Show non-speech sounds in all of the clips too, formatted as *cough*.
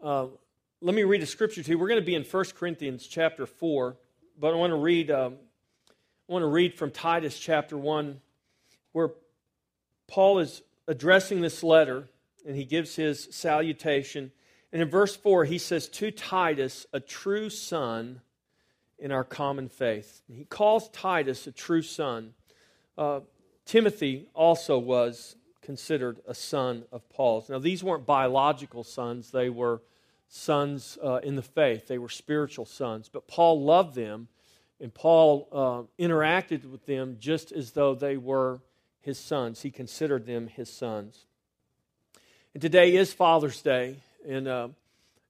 Uh, let me read a scripture to you. We're going to be in 1 Corinthians chapter 4, but I want to read, um, I want to read from Titus chapter 1, where Paul is addressing this letter and he gives his salutation. And in verse 4, he says, To Titus, a true son in our common faith. He calls Titus a true son. Uh, Timothy also was considered a son of Paul's. Now, these weren't biological sons, they were sons uh, in the faith, they were spiritual sons. But Paul loved them, and Paul uh, interacted with them just as though they were his sons. He considered them his sons. And today is Father's Day, and, uh,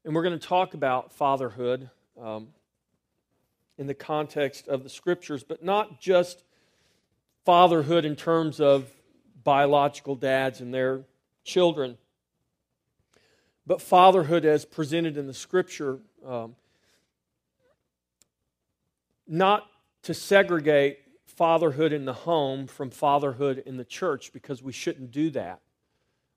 and we're going to talk about fatherhood um, in the context of the scriptures, but not just fatherhood in terms of biological dads and their children. But fatherhood, as presented in the scripture, um, not to segregate fatherhood in the home from fatherhood in the church because we shouldn't do that.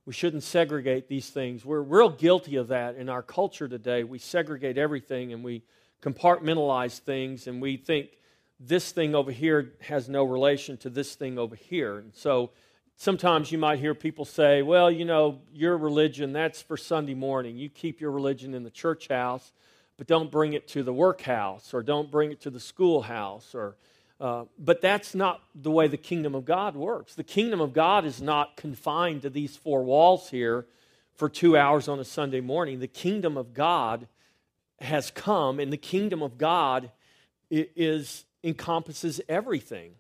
We shouldn't segregate these things. We're real guilty of that in our culture today. We segregate everything and we compartmentalize things and we think this thing over here has no relation to this thing over here. And so sometimes you might hear people say, well, you know, your religion, that's for Sunday morning. You keep your religion in the church house, but don't bring it to the workhouse or don't bring it to the schoolhouse. Or, uh, but that's not the way the kingdom of God works. The kingdom of God is not confined to these four walls here for two hours on a Sunday morning. The kingdom of God has come, and the kingdom of God is encompasses everything.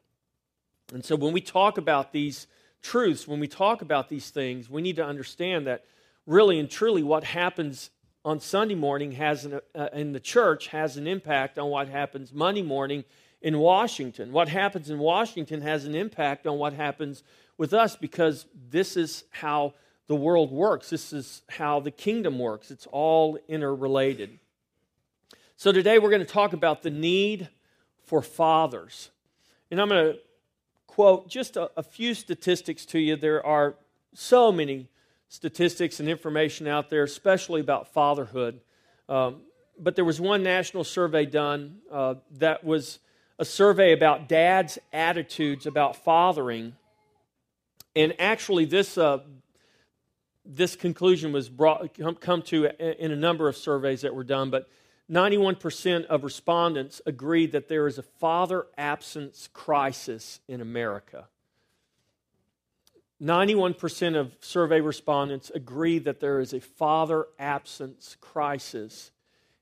And so when we talk about these truths, when we talk about these things, we need to understand that really and truly what happens on Sunday morning has an, uh, in the church has an impact on what happens Monday morning in Washington. What happens in Washington has an impact on what happens with us because this is how the world works. This is how the kingdom works. It's all interrelated. So today we're going to talk about the need for fathers. And I'm going to quote just a, a, few statistics to you. There are so many statistics and information out there, especially about fatherhood. Um, but there was one national survey done uh, that was a survey about dads' attitudes about fathering. And actually, this, uh, this conclusion was brought, come to in a number of surveys that were done, but 91% of respondents agree that there is a father absence crisis in America. 91% of survey respondents agree that there is a father absence crisis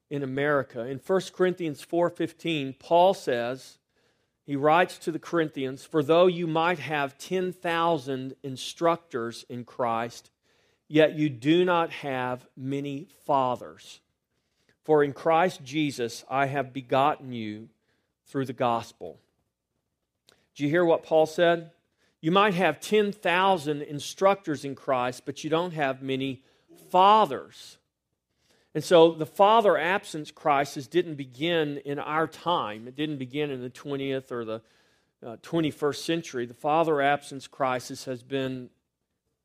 in America. In 1 Corinthians 4:15, Paul says, he writes to the Corinthians, "For though you might have 10,000 instructors in Christ, yet you do not have many fathers." For in Christ Jesus I have begotten you through the gospel. Do you hear what Paul said? You might have 10,000 instructors in Christ, but you don't have many fathers. And so the father absence crisis didn't begin in our time. It didn't begin in the 20th or the uh, 21st century. The father absence crisis has been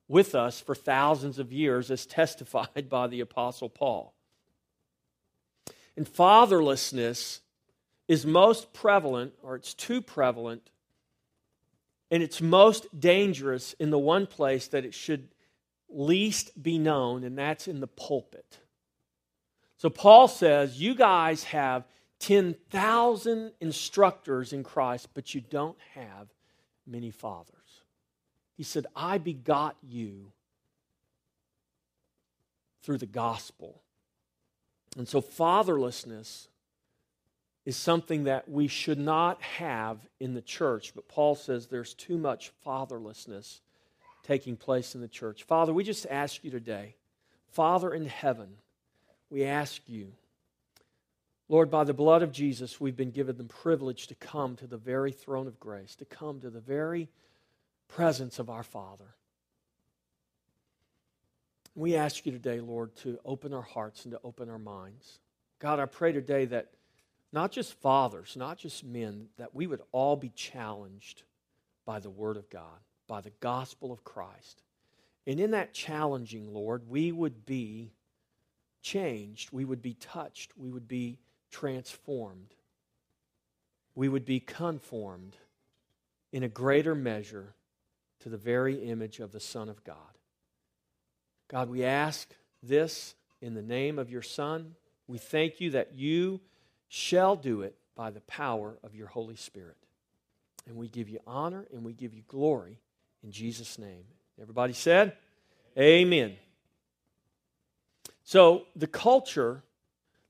with us for thousands of years, as testified *laughs* by the Apostle Paul. And fatherlessness is most prevalent, or it's too prevalent, and it's most dangerous in the one place that it should least be known, and that's in the pulpit. So Paul says, You guys have 10,000 instructors in Christ, but you don't have many fathers. He said, I begot you through the gospel. And so, fatherlessness is something that we should not have in the church. But Paul says there's too much fatherlessness taking place in the church. Father, we just ask you today, Father in heaven, we ask you, Lord, by the blood of Jesus, we've been given the privilege to come to the very throne of grace, to come to the very presence of our Father. We ask you today, Lord, to open our hearts and to open our minds. God, I pray today that not just fathers, not just men, that we would all be challenged by the Word of God, by the gospel of Christ. And in that challenging, Lord, we would be changed, we would be touched, we would be transformed, we would be conformed in a greater measure to the very image of the Son of God. God, we ask this in the name of your Son. We thank you that you shall do it by the power of your Holy Spirit. And we give you honor and we give you glory in Jesus' name. Everybody said, Amen. So the culture,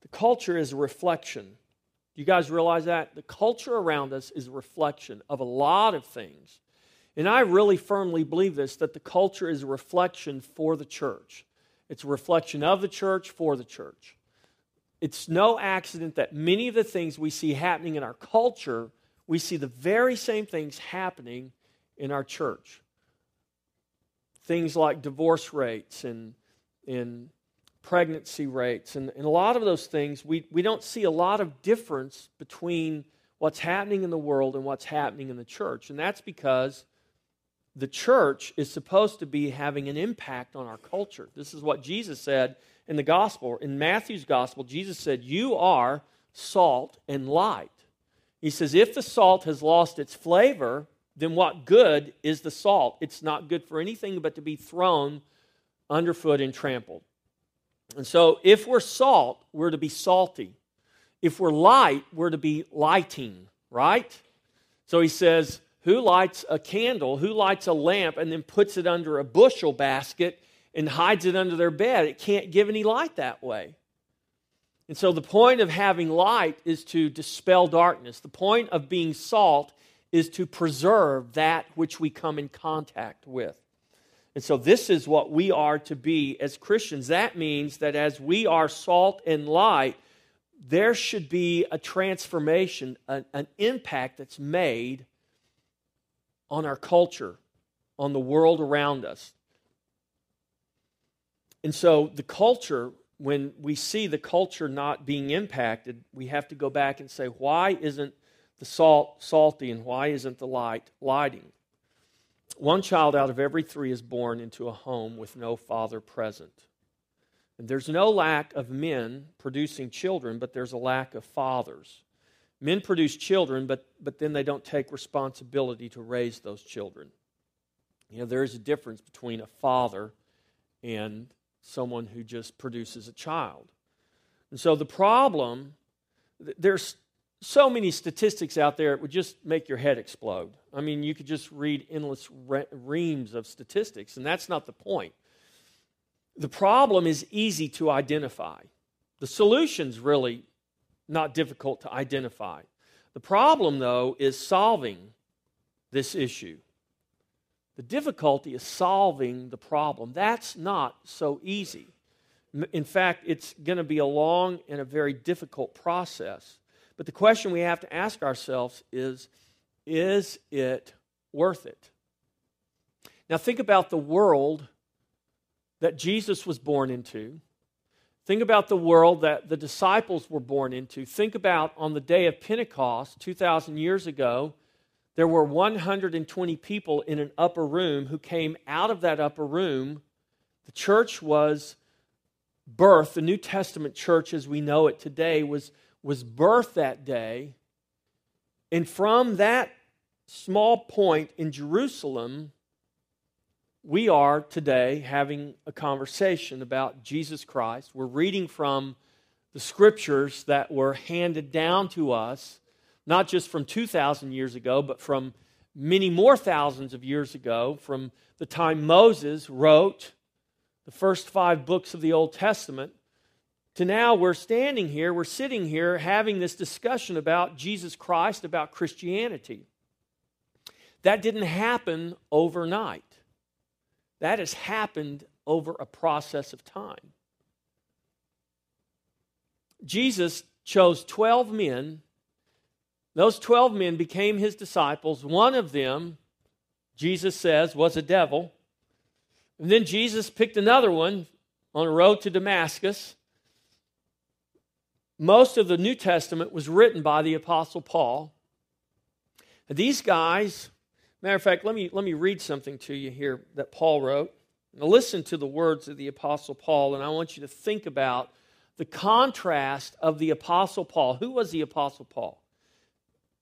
the culture is a reflection. Do you guys realize that? The culture around us is a reflection of a lot of things. And I really firmly believe this that the culture is a reflection for the church. It's a reflection of the church for the church. It's no accident that many of the things we see happening in our culture, we see the very same things happening in our church. Things like divorce rates and, and pregnancy rates and, and a lot of those things, we, we don't see a lot of difference between what's happening in the world and what's happening in the church. And that's because the church is supposed to be having an impact on our culture. This is what Jesus said in the gospel. In Matthew's gospel, Jesus said, You are salt and light. He says, If the salt has lost its flavor, then what good is the salt? It's not good for anything but to be thrown underfoot and trampled. And so, if we're salt, we're to be salty. If we're light, we're to be lighting, right? So he says, who lights a candle, who lights a lamp, and then puts it under a bushel basket and hides it under their bed? It can't give any light that way. And so, the point of having light is to dispel darkness. The point of being salt is to preserve that which we come in contact with. And so, this is what we are to be as Christians. That means that as we are salt and light, there should be a transformation, an, an impact that's made on our culture, on the world around us. And so the culture, when we see the culture not being impacted, we have to go back and say, why isn't the salt salty and why isn't the light lighting? One child out of every three is born into a home with no father present. And there's no lack of men producing children, but there's a lack of fathers. Men produce children, but, but then they don't take responsibility to raise those children. You know, there is a difference between a father and someone who just produces a child. And so the problem, there's so many statistics out there, it would just make your head explode. I mean, you could just read endless reams of statistics, and that's not the point. The problem is easy to identify. The solution's really not difficult to identify. The problem, though, is solving this issue. The difficulty is solving the problem. That's not so easy. In fact, it's going to be a long and a very difficult process. But the question we have to ask ourselves is is it worth it? Now, think about the world that Jesus was born into Think about the world that the disciples were born into. Think about on the day of Pentecost, 2,000 years ago, there were 120 people in an upper room who came out of that upper room. The church was birthed, the New Testament church as we know it today was, was birthed that day. And from that small point in Jerusalem, we are today having a conversation about Jesus Christ. We're reading from the scriptures that were handed down to us, not just from 2,000 years ago, but from many more thousands of years ago, from the time Moses wrote the first five books of the Old Testament, to now we're standing here, we're sitting here having this discussion about Jesus Christ, about Christianity. That didn't happen overnight. That has happened over a process of time. Jesus chose 12 men. Those 12 men became his disciples. One of them, Jesus says, was a devil. And then Jesus picked another one on a road to Damascus. Most of the New Testament was written by the Apostle Paul. These guys Matter of fact, let me, let me read something to you here that Paul wrote. Now, listen to the words of the Apostle Paul, and I want you to think about the contrast of the Apostle Paul. Who was the Apostle Paul?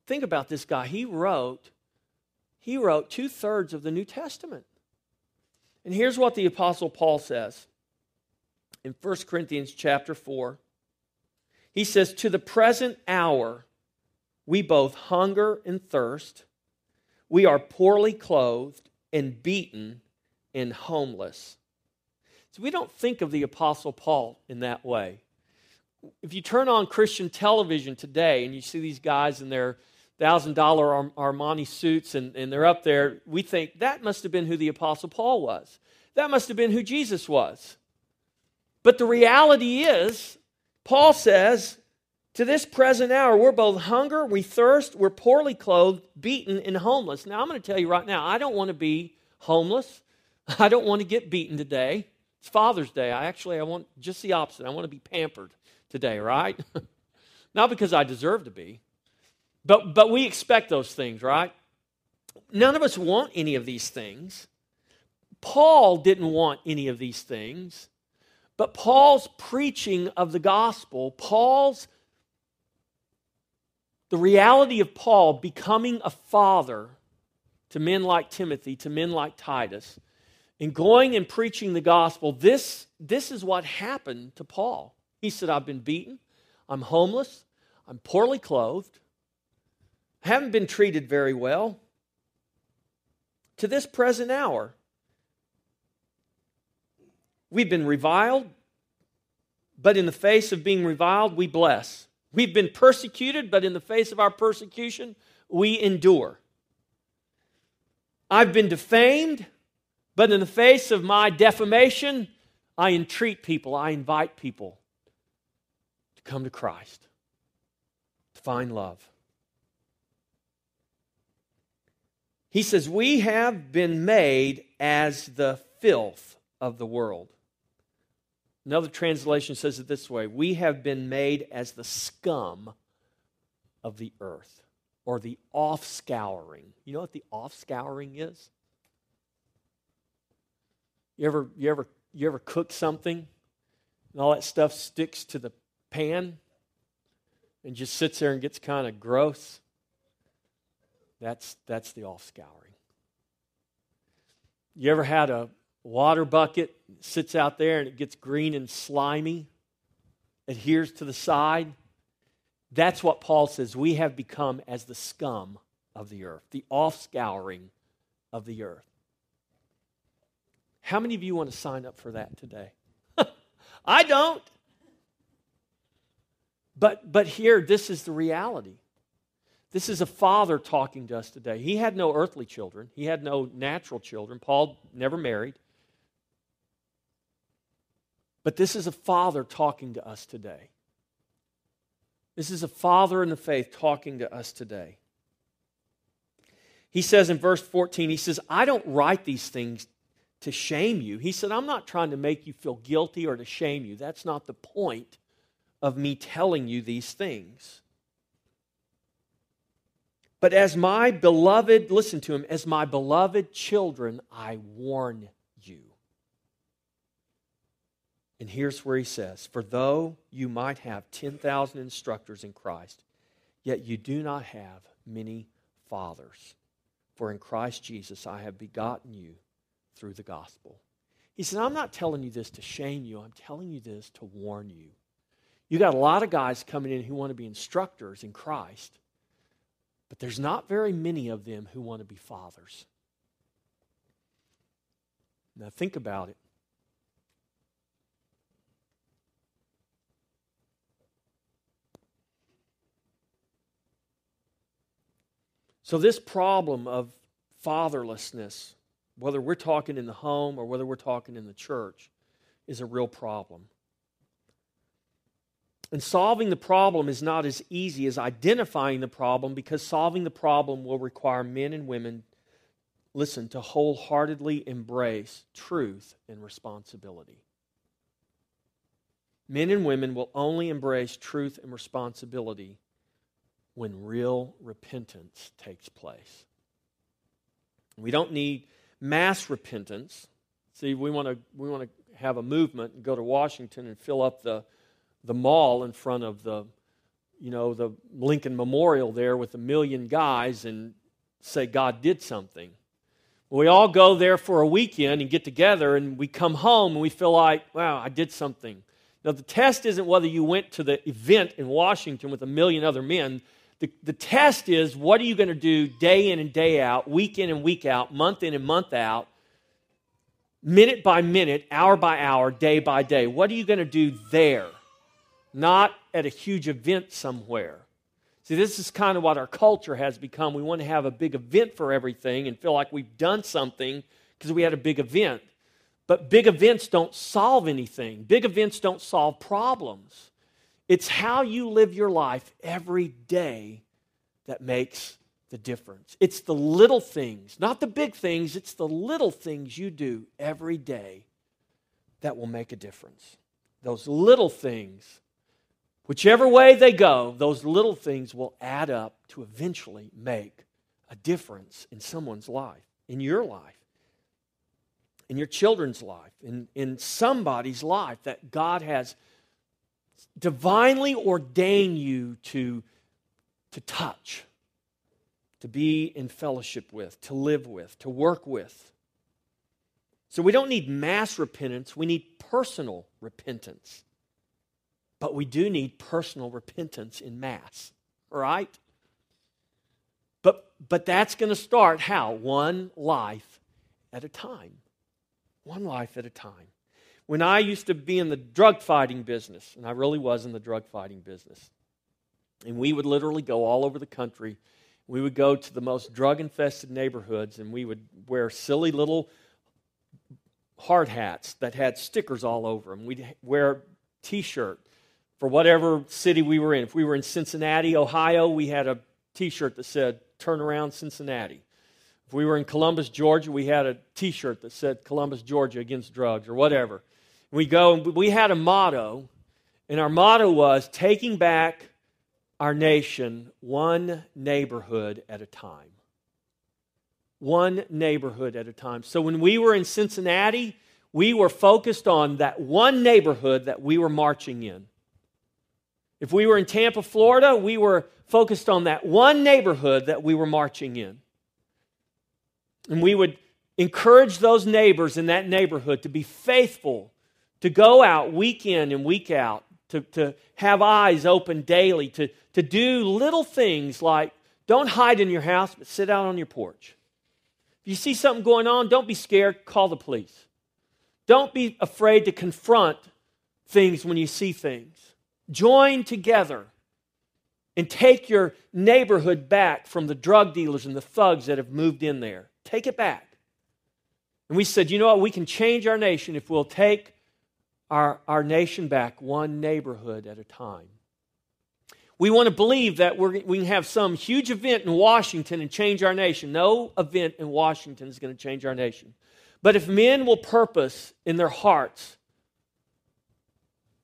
Think about this guy. He wrote, he wrote two thirds of the New Testament. And here's what the Apostle Paul says in 1 Corinthians chapter 4. He says, To the present hour, we both hunger and thirst. We are poorly clothed and beaten and homeless. So we don't think of the Apostle Paul in that way. If you turn on Christian television today and you see these guys in their thousand dollar Armani suits and, and they're up there, we think that must have been who the Apostle Paul was. That must have been who Jesus was. But the reality is, Paul says, to this present hour, we're both hunger, we thirst, we're poorly clothed, beaten, and homeless. Now, I'm going to tell you right now, I don't want to be homeless. *laughs* I don't want to get beaten today. It's Father's Day. I actually I want just the opposite. I want to be pampered today, right? *laughs* Not because I deserve to be. But but we expect those things, right? None of us want any of these things. Paul didn't want any of these things. But Paul's preaching of the gospel, Paul's the reality of Paul becoming a father to men like Timothy, to men like Titus, and going and preaching the gospel, this, this is what happened to Paul. He said, I've been beaten, I'm homeless, I'm poorly clothed, I haven't been treated very well. To this present hour, we've been reviled, but in the face of being reviled, we bless. We've been persecuted, but in the face of our persecution, we endure. I've been defamed, but in the face of my defamation, I entreat people, I invite people to come to Christ, to find love. He says, We have been made as the filth of the world. Another translation says it this way We have been made as the scum of the earth, or the off scouring. You know what the off scouring is? You ever, you ever, you ever cook something and all that stuff sticks to the pan and just sits there and gets kind of gross? That's, that's the off scouring. You ever had a water bucket sits out there and it gets green and slimy, adheres to the side? That's what Paul says. We have become as the scum of the earth, the off scouring of the earth. How many of you want to sign up for that today? *laughs* I don't. But, but here, this is the reality. This is a father talking to us today. He had no earthly children, he had no natural children. Paul never married. But this is a father talking to us today. This is a father in the faith talking to us today. He says in verse 14, he says, I don't write these things to shame you. He said, I'm not trying to make you feel guilty or to shame you. That's not the point of me telling you these things. But as my beloved, listen to him, as my beloved children, I warn you. And here's where he says, For though you might have 10,000 instructors in Christ, yet you do not have many fathers. For in Christ Jesus I have begotten you through the gospel. He said, I'm not telling you this to shame you, I'm telling you this to warn you. You got a lot of guys coming in who want to be instructors in Christ, but there's not very many of them who want to be fathers. Now, think about it. So, this problem of fatherlessness whether we're talking in the home or whether we're talking in the church, is a real problem. And solving the problem is not as easy as identifying the problem because solving the problem will require men and women, listen, to wholeheartedly embrace truth and responsibility. Men and women will only embrace truth and responsibility when real repentance takes place. We don't need mass repentance. See, we want to we want to have a movement and go to Washington and fill up the the mall in front of the, you know, the Lincoln Memorial there with a million guys and say God did something. We all go there for a weekend and get together, and we come home and we feel like, wow, I did something. Now, the test isn't whether you went to the event in Washington with a million other men. The, the test is what are you going to do day in and day out, week in and week out, month in and month out, minute by minute, hour by hour, day by day? What are you going to do there? Not at a huge event somewhere. See, this is kind of what our culture has become. We want to have a big event for everything and feel like we've done something because we had a big event. But big events don't solve anything, big events don't solve problems. It's how you live your life every day that makes the difference. It's the little things, not the big things, it's the little things you do every day that will make a difference. Those little things Whichever way they go, those little things will add up to eventually make a difference in someone's life, in your life, in your children's life, in, in somebody's life that God has divinely ordain you to, to touch, to be in fellowship with, to live with, to work with. So we don't need mass repentance, we need personal repentance. But we do need personal repentance in mass, right? But, but that's going to start how? One life at a time. One life at a time. When I used to be in the drug fighting business, and I really was in the drug fighting business, and we would literally go all over the country. We would go to the most drug infested neighborhoods, and we would wear silly little hard hats that had stickers all over them. We'd wear t shirt for whatever city we were in. If we were in Cincinnati, Ohio, we had a t shirt that said, Turn around Cincinnati. If we were in Columbus, Georgia, we had a t shirt that said, Columbus, Georgia against drugs or whatever. We go and we had a motto, and our motto was taking back our nation one neighborhood at a time. One neighborhood at a time. So when we were in Cincinnati, we were focused on that one neighborhood that we were marching in. If we were in Tampa, Florida, we were focused on that one neighborhood that we were marching in. And we would encourage those neighbors in that neighborhood to be faithful, to go out week in and week out, to, to have eyes open daily, to, to do little things like don't hide in your house, but sit out on your porch. If you see something going on, don't be scared, call the police. Don't be afraid to confront things when you see things. Join together and take your neighborhood back from the drug dealers and the thugs that have moved in there. Take it back. And we said, you know what? We can change our nation if we'll take our, our nation back one neighborhood at a time. We want to believe that we're, can have some huge event in Washington and change our nation. No event in Washington is going to change our nation. But if men will purpose in their hearts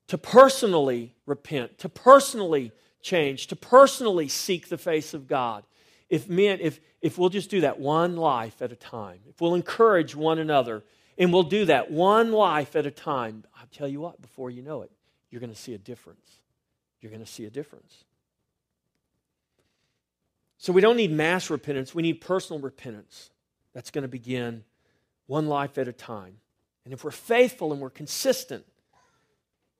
to personally repent, to personally change, to personally seek the face of God. If men, if, if we'll just do that one life at a time, if we'll encourage one another, and we'll do that one life at a time, tell you what, before you know it, you're going to see a difference. You're going to see a difference. So we don't need mass repentance, we need personal repentance. That's going to begin one life at a time. And if we're faithful and we're consistent,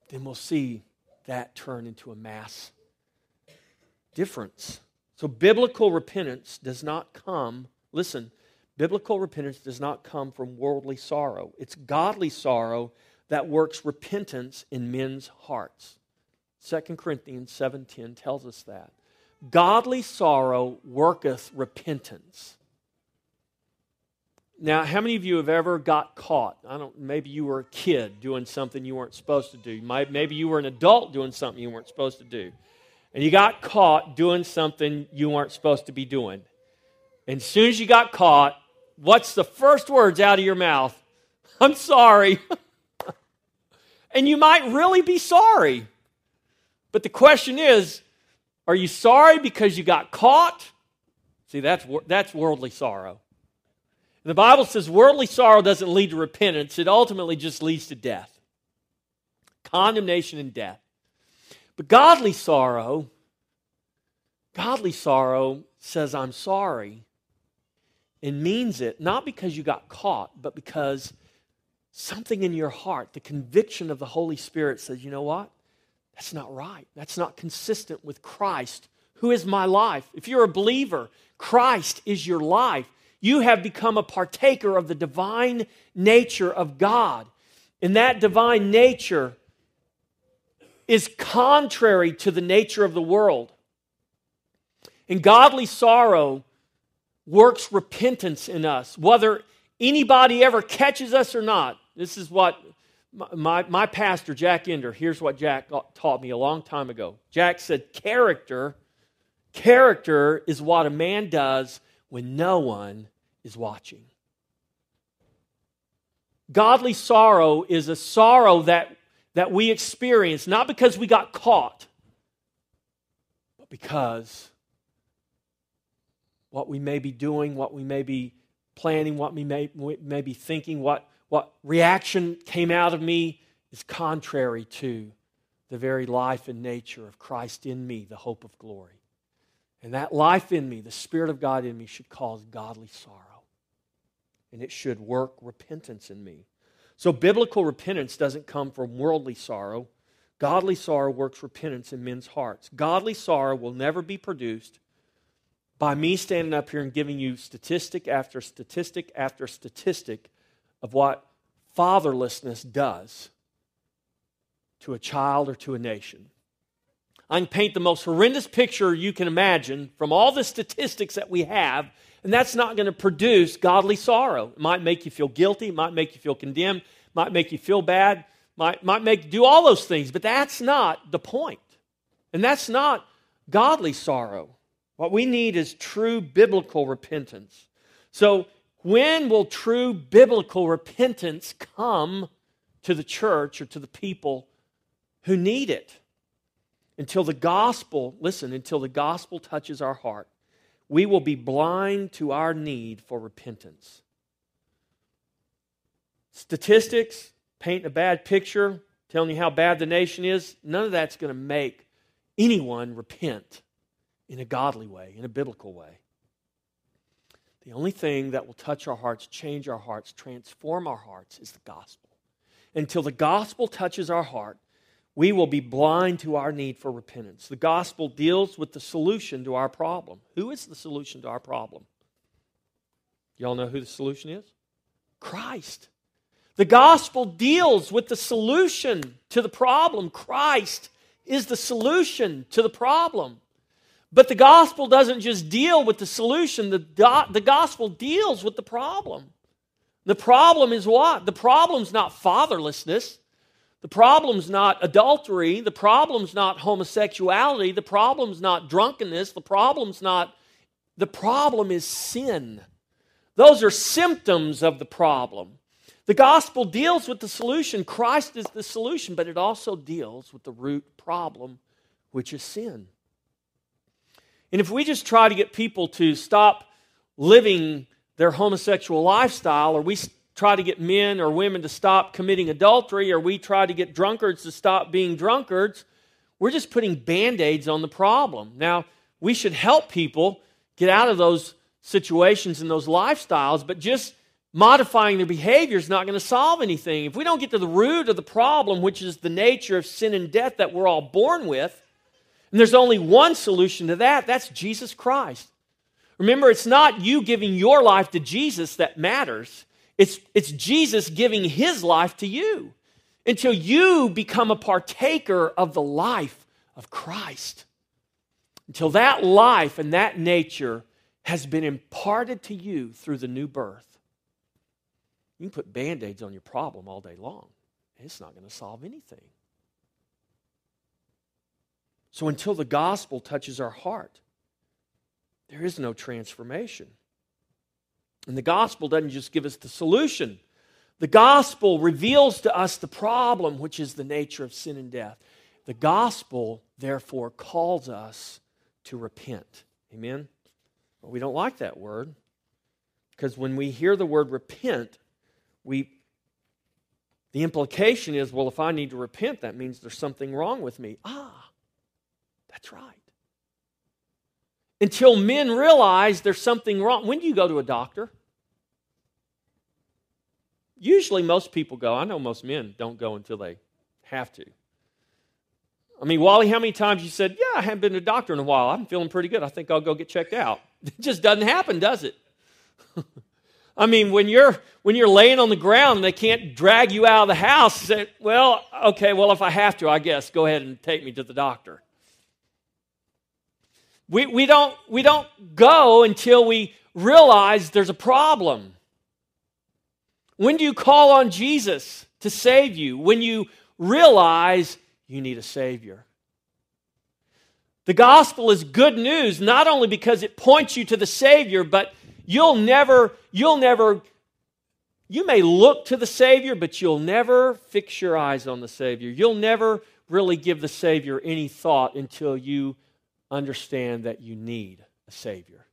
then we'll see that turn into a mass difference. So, biblical repentance does not come, listen, biblical repentance does not come from worldly sorrow. It's godly sorrow that works repentance in men's hearts. 2 Corinthians 7:10 tells us that. Godly sorrow worketh repentance. Now, how many of you have ever got caught? I don't. Maybe you were a kid doing something you weren't supposed to do. Maybe you were an adult doing something you weren't supposed to do, and you got caught doing something you weren't supposed to be doing. And as soon as you got caught, what's the first words out of your mouth? *laughs* I'm sorry. *laughs* and you might really be sorry. But the question is, are you sorry because you got caught? See, that's that's worldly sorrow. The Bible says worldly sorrow doesn't lead to repentance, it ultimately just leads to death condemnation and death. But godly sorrow, godly sorrow says, I'm sorry, and means it not because you got caught, but because something in your heart, the conviction of the Holy Spirit says, you know what? That's not right. That's not consistent with Christ, who is my life. If you're a believer, Christ is your life. You have become a partaker of the divine nature of God. And that divine nature is contrary to the nature of the world. And godly sorrow works repentance in us, whether anybody ever catches us or not. This is what my, my pastor, Jack Ender, here's what Jack taught me a long time ago. Jack said, Character, character is what a man does when no one is watching. Godly sorrow is a sorrow that, that we experience, not because we got caught, but because what we may be doing, what we may be planning, what we may, we may be thinking, what, what reaction came out of me is contrary to the very life and nature of Christ in me, the hope of glory. And that life in me, the Spirit of God in me, should cause godly sorrow. And it should work repentance in me. So, biblical repentance doesn't come from worldly sorrow. Godly sorrow works repentance in men's hearts. Godly sorrow will never be produced by me standing up here and giving you statistic after statistic after statistic of what fatherlessness does to a child or to a nation. I can paint the most horrendous picture you can imagine from all the statistics that we have, and that's not going to produce godly sorrow. It might make you feel guilty, might make you feel condemned, might make you feel bad, might, might make do all those things, but that's not the point. And that's not godly sorrow. What we need is true biblical repentance. So, when will true biblical repentance come to the church or to the people who need it? Until the gospel, listen, until the gospel touches our heart, we will be blind to our need for repentance. Statistics paint a bad picture, telling you how bad the nation is. None of that's going to make anyone repent in a godly way, in a biblical way. The only thing that will touch our hearts, change our hearts, transform our hearts is the gospel. Until the gospel touches our heart, we will be blind to our need for repentance. The gospel deals with the solution to our problem. Who is the solution to our problem? Y'all know who the solution is? Christ. The gospel deals with the solution to the problem. Christ is the solution to the problem. But the gospel doesn't just deal with the solution, the, do- the gospel deals with the problem. The problem is what? The problem's not fatherlessness. The problem's not adultery. The problem's not homosexuality. The problem's not drunkenness. The problem's not. The problem is sin. Those are symptoms of the problem. The gospel deals with the solution. Christ is the solution, but it also deals with the root problem, which is sin. And if we just try to get people to stop living their homosexual lifestyle, or we try to get men or women to stop committing adultery, or we try to get drunkards to stop being drunkards, we're just putting band aids on the problem. Now, we should help people get out of those situations and those lifestyles, but just modifying their behavior is not going to solve anything. If we don't get to the root of the problem, which is the nature of sin and death that we're all born with, and there's only one solution to that that's Jesus Christ. Remember, it's not you giving your life to Jesus that matters, it's, it's Jesus giving his life to you until you become a partaker of the life of Christ. Until that life and that nature has been imparted to you through the new birth. You can put band aids on your problem all day long, it's not going to solve anything. So until the gospel touches our heart, there is no transformation. And the gospel doesn't just give us the solution, the gospel reveals to us the problem, which is the nature of sin and death. The gospel, therefore, calls us to repent. Amen? Well, we don't like that word because when we hear the word repent, we the implication is well if i need to repent that means there's something wrong with me ah That's right. Until men realize there's something wrong. When do you go to a doctor? Usually, most people go. I know most men don't go until they have to. I mean, Wally, how many times you said, Yeah, I haven't been to a doctor in a while. I'm feeling pretty good. I think I'll go get checked out. *laughs* It just doesn't happen, does it? *laughs* I mean, when you're when you're laying on the ground and they can't drag you out of the house, say, well, okay, well, if I have to, I guess go ahead and take me to the doctor. We, we, don't, we don't go until we realize there's a problem. When do you call on Jesus to save you? When you realize you need a Savior. The gospel is good news, not only because it points you to the Savior, but you'll never, you'll never, you may look to the Savior, but you'll never fix your eyes on the Savior. You'll never really give the Savior any thought until you understand that you need a Savior.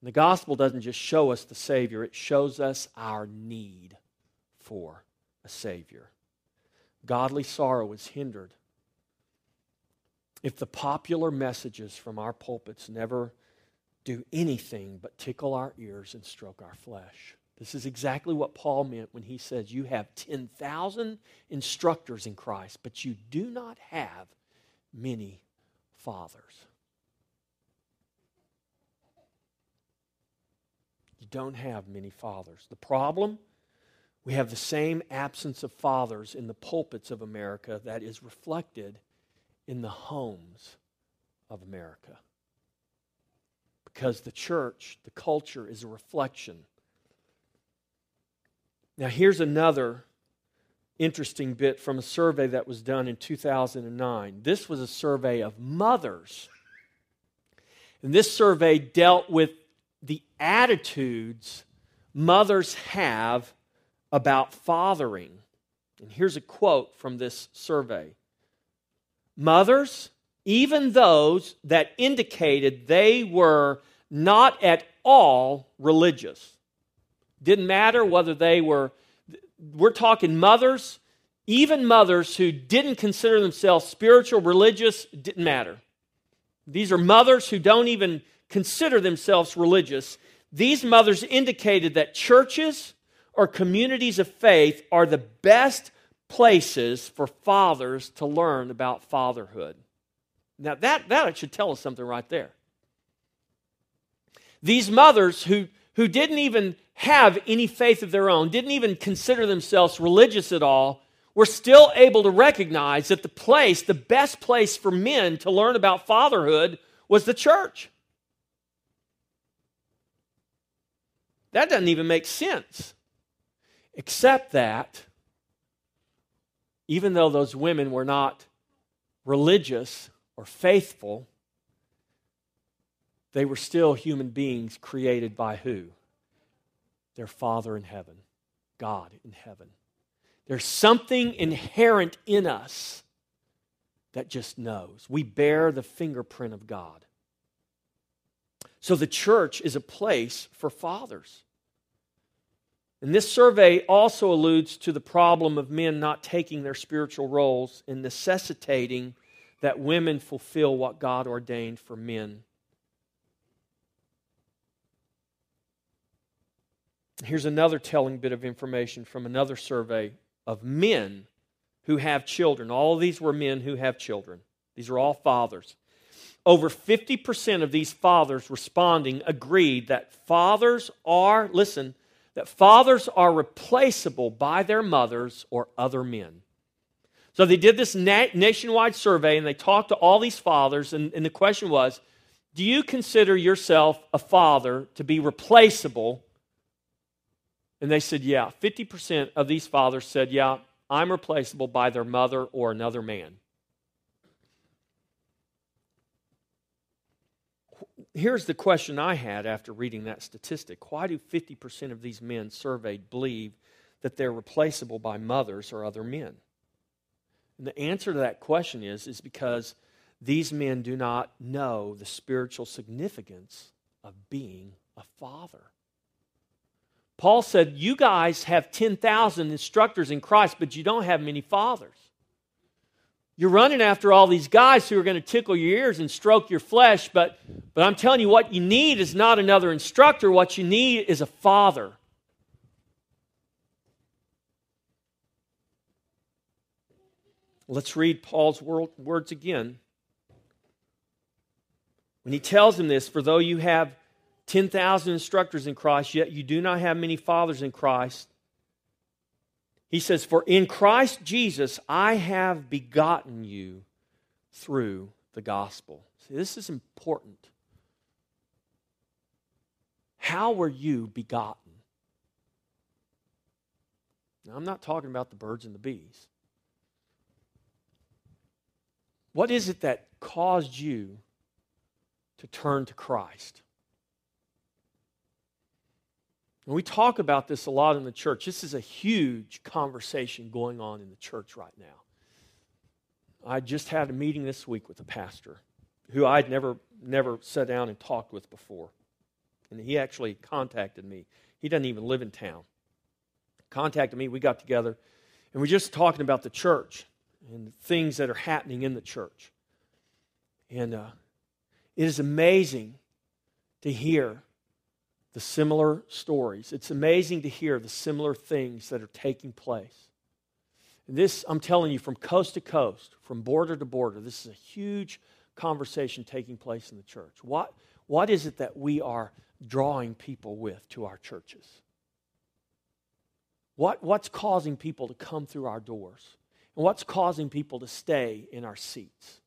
And the gospel doesn't just show us the Savior, it shows us our need for a Savior. Godly sorrow is hindered if the popular messages from our pulpits never do anything but tickle our ears and stroke our flesh. This is exactly what Paul meant when he says, You have 10,000 instructors in Christ, but you do not have many fathers. You don't have many fathers. The problem? We have the same absence of fathers in the pulpits of America that is reflected in the homes of America. Because the church, the culture, is a reflection. Now, here's another interesting bit from a survey that was done in 2009. This was a survey of mothers. And this survey dealt with the attitudes mothers have about fathering. And here's a quote from this survey Mothers, even those that indicated they were not at all religious, didn't matter whether they were we're talking mothers, even mothers who didn't consider themselves spiritual, religious, didn't matter. These are mothers who don't even consider themselves religious. These mothers indicated that churches or communities of faith are the best places for fathers to learn about fatherhood. Now, that, that should tell us something right there. These mothers who, who didn't even have any faith of their own, didn't even consider themselves religious at all, were still able to recognize that the place, the best place for men to learn about fatherhood was the church. That doesn't even make sense. Except that, even though those women were not religious or faithful, they were still human beings created by who? Their Father in heaven, God in heaven. There's something inherent in us that just knows. We bear the fingerprint of God. So the church is a place for fathers. And this survey also alludes to the problem of men not taking their spiritual roles and necessitating that women fulfill what God ordained for men Here's another telling bit of information from another survey of men who have children. All these were men who have children. These are all fathers. Over 50% of these fathers responding agreed that fathers are, listen, that fathers are replaceable by their mothers or other men. So they did this na- nationwide survey and they talked to all these fathers, and, and the question was Do you consider yourself a father to be replaceable and they said, yeah. 50% of these fathers said, yeah, I'm replaceable by their mother or another man. Here's the question I had after reading that statistic Why do 50% of these men surveyed believe that they're replaceable by mothers or other men? And the answer to that question is, is because these men do not know the spiritual significance of being a father. Paul said, You guys have 10,000 instructors in Christ, but you don't have many fathers. You're running after all these guys who are going to tickle your ears and stroke your flesh, but, but I'm telling you, what you need is not another instructor. What you need is a father. Let's read Paul's words again. When he tells him this, for though you have 10,000 instructors in Christ, yet you do not have many fathers in Christ, he says, For in Christ Jesus I have begotten you through the gospel. See, this is important. How were you begotten? Now, I'm not talking about the birds and the bees. What is it that caused you to turn to Christ? And we talk about this a lot in the church. This is a huge conversation going on in the church right now. I just had a meeting this week with a pastor who I'd never never sat down and talked with before. And he actually contacted me. He doesn't even live in town. Contacted me, we got together, and we're just talking about the church and things that are happening in the church. And uh, it is amazing to hear the similar stories. It's amazing to hear the similar things that are taking place. And this, I'm telling you, from coast to coast, from border to border, this is a huge conversation taking place in the church. What, what is it that we are drawing people with to our churches? What, what's causing people to come through our doors? And what's causing people to stay in our seats?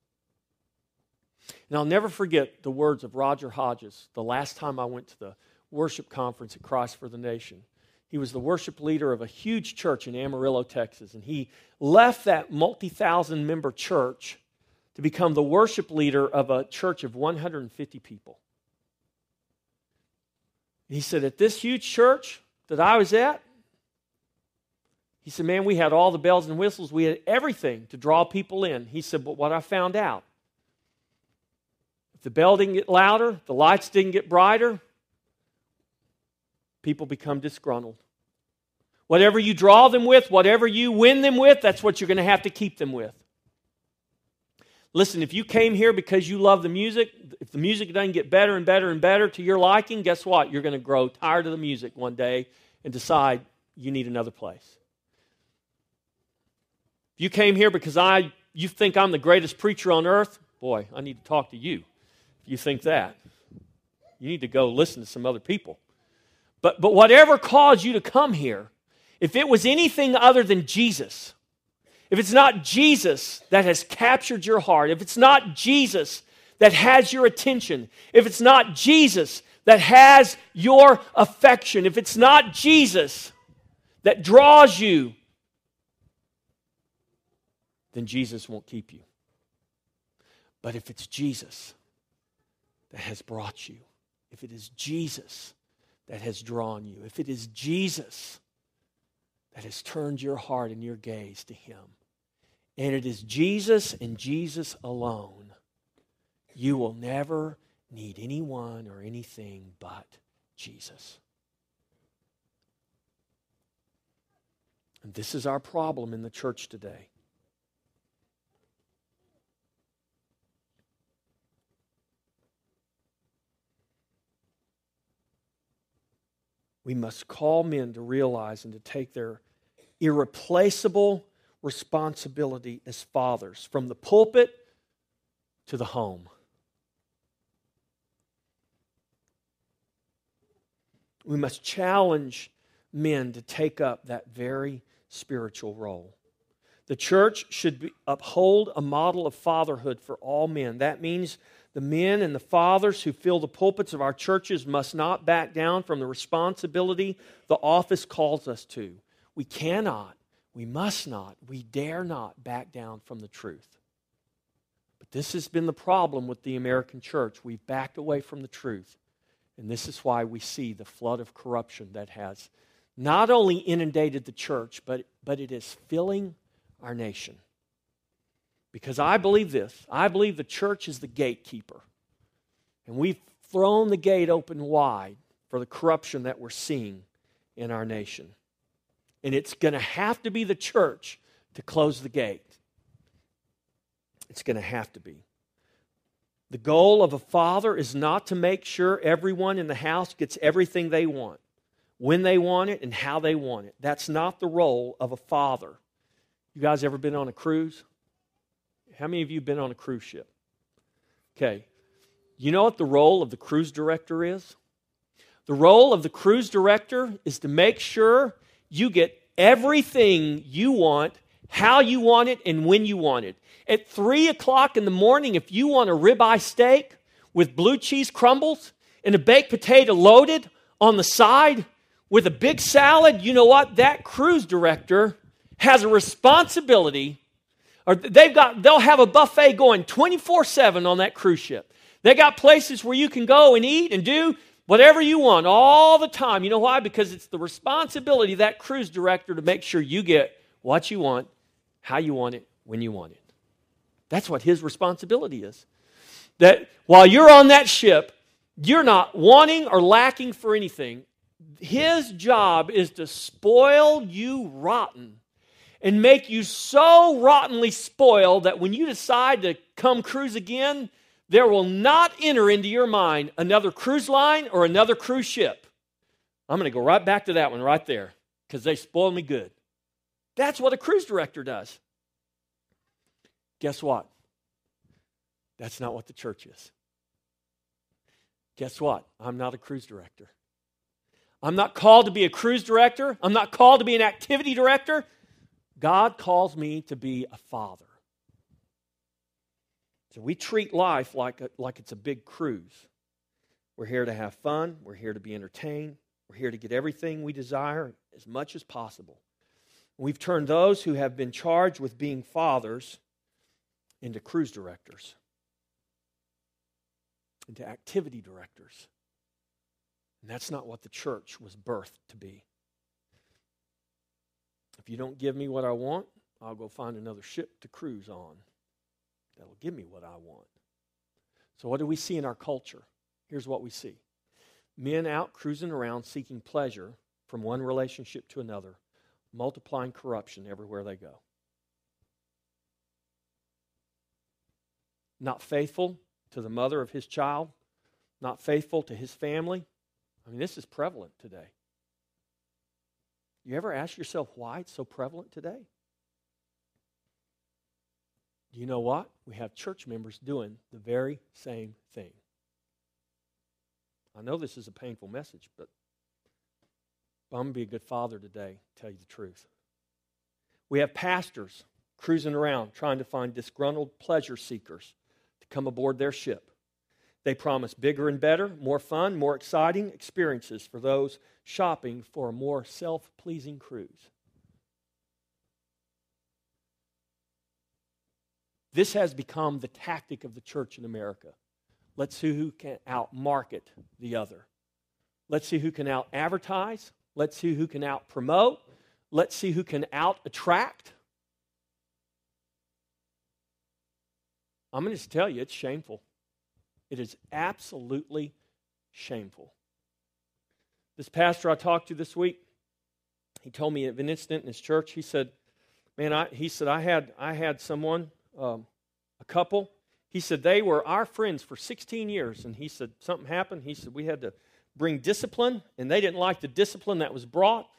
And I'll never forget the words of Roger Hodges the last time I went to the worship conference at Christ for the Nation. He was the worship leader of a huge church in Amarillo, Texas, and he left that multi thousand member church to become the worship leader of a church of 150 people. And he said, At this huge church that I was at, he said, Man, we had all the bells and whistles, we had everything to draw people in. He said, But what I found out, if the bell didn't get louder, the lights didn't get brighter, people become disgruntled. Whatever you draw them with, whatever you win them with, that's what you're going to have to keep them with. Listen, if you came here because you love the music, if the music doesn't get better and better and better to your liking, guess what? You're going to grow tired of the music one day and decide you need another place. If you came here because I you think I'm the greatest preacher on earth, boy, I need to talk to you. If you think that, you need to go listen to some other people. But, but whatever caused you to come here, if it was anything other than Jesus, if it's not Jesus that has captured your heart, if it's not Jesus that has your attention, if it's not Jesus that has your affection, if it's not Jesus that draws you, then Jesus won't keep you. But if it's Jesus that has brought you, if it is Jesus that has drawn you, if it is Jesus that has turned your heart and your gaze to Him, and it is Jesus and Jesus alone, you will never need anyone or anything but Jesus. And this is our problem in the church today. We must call men to realize and to take their irreplaceable responsibility as fathers from the pulpit to the home. We must challenge men to take up that very spiritual role. The church should be, uphold a model of fatherhood for all men. That means the men and the fathers who fill the pulpits of our churches must not back down from the responsibility the office calls us to. We cannot, we must not, we dare not back down from the truth. But this has been the problem with the American church. We've backed away from the truth. And this is why we see the flood of corruption that has not only inundated the church, but, but it is filling our nation. Because I believe this I believe the church is the gatekeeper. And we've thrown the gate open wide for the corruption that we're seeing in our nation. And it's going to have to be the church to close the gate. It's going to have to be. The goal of a father is not to make sure everyone in the house gets everything they want, when they want it, and how they want it. That's not the role of a father. You guys ever been on a cruise? How many of you been on a cruise ship? Okay. You know what the role of the cruise director is? The role of the cruise director is to make sure you get everything you want, how you want it, and when you want it. At 3 o'clock in the morning, if you want a ribeye steak with blue cheese crumbles and a baked potato loaded on the side with a big salad, you know what? That cruise director has a responsibility or they've got they'll have a buffet going 24/7 on that cruise ship. They got places where you can go and eat and do whatever you want all the time. You know why? Because it's the responsibility of that cruise director to make sure you get what you want, how you want it, when you want it. That's what his responsibility is. That while you're on that ship, you're not wanting or lacking for anything. His job is to spoil you rotten and make you so rottenly spoiled that when you decide to come cruise again, there will not enter into your mind another cruise line or another cruise ship. I'm going to go right back to that one right there because they spoiled me good. That's what a cruise director does. Guess what? That's not what the church is. Guess what? I'm not a cruise director. I'm not called to be a cruise director. I'm not called to be an activity director. God calls me to be a father. So we treat life like, a, like it's a big cruise. We're here to have fun, we're here to be entertained, we're here to get everything we desire as much as possible. We've turned those who have been charged with being fathers into cruise directors, into activity directors. And that's not what the church was birthed to be. If you don't give me what I want, I'll go find another ship to cruise on that'll give me what I want. So, what do we see in our culture? Here's what we see men out cruising around seeking pleasure from one relationship to another, multiplying corruption everywhere they go. Not faithful to the mother of his child, not faithful to his family. I mean, this is prevalent today. You ever ask yourself why it's so prevalent today? Do you know what? We have church members doing the very same thing. I know this is a painful message, but I'm going to be a good father today, tell you the truth. We have pastors cruising around trying to find disgruntled pleasure seekers to come aboard their ship. They promise bigger and better, more fun, more exciting experiences for those shopping for a more self pleasing cruise. This has become the tactic of the church in America. Let's see who can out market the other. Let's see who can out advertise. Let's see who can out promote. Let's see who can out attract. I'm going to tell you, it's shameful. It is absolutely shameful. This pastor I talked to this week, he told me of an incident in his church. He said, "Man, I, he said I had I had someone, um, a couple. He said they were our friends for 16 years, and he said something happened. He said we had to bring discipline, and they didn't like the discipline that was brought,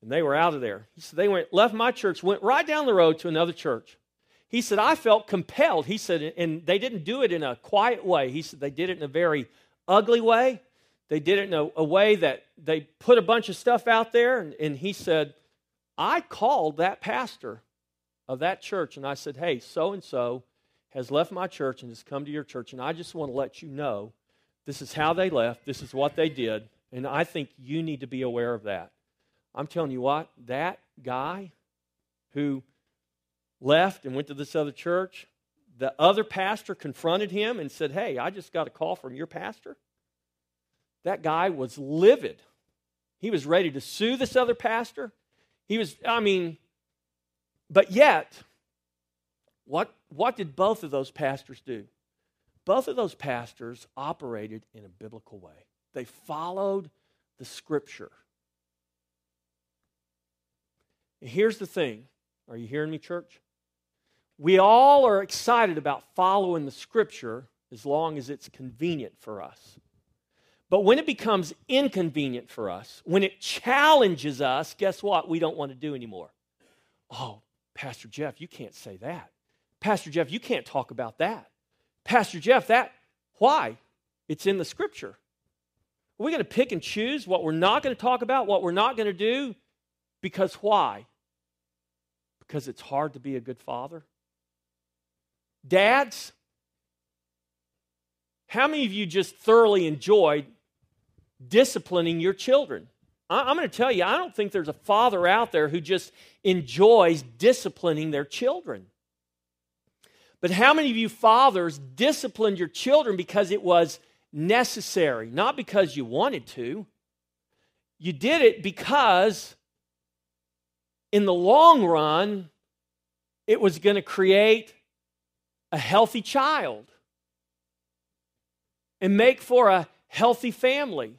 and they were out of there. He said they went left my church, went right down the road to another church. He said, I felt compelled. He said, and they didn't do it in a quiet way. He said they did it in a very ugly way. They did it in a, a way that they put a bunch of stuff out there. And, and he said, I called that pastor of that church and I said, Hey, so and so has left my church and has come to your church. And I just want to let you know this is how they left, this is what they did. And I think you need to be aware of that. I'm telling you what, that guy who left and went to this other church. The other pastor confronted him and said, Hey, I just got a call from your pastor. That guy was livid. He was ready to sue this other pastor. He was, I mean, but yet, what, what did both of those pastors do? Both of those pastors operated in a biblical way, they followed the scripture. And here's the thing are you hearing me, church? We all are excited about following the scripture as long as it's convenient for us. But when it becomes inconvenient for us, when it challenges us, guess what? We don't want to do anymore. Oh, Pastor Jeff, you can't say that. Pastor Jeff, you can't talk about that. Pastor Jeff, that, why? It's in the scripture. Are we going to pick and choose what we're not going to talk about, what we're not going to do? Because why? Because it's hard to be a good father? Dads, how many of you just thoroughly enjoyed disciplining your children? I'm going to tell you, I don't think there's a father out there who just enjoys disciplining their children. But how many of you fathers disciplined your children because it was necessary, not because you wanted to? You did it because, in the long run, it was going to create a healthy child and make for a healthy family.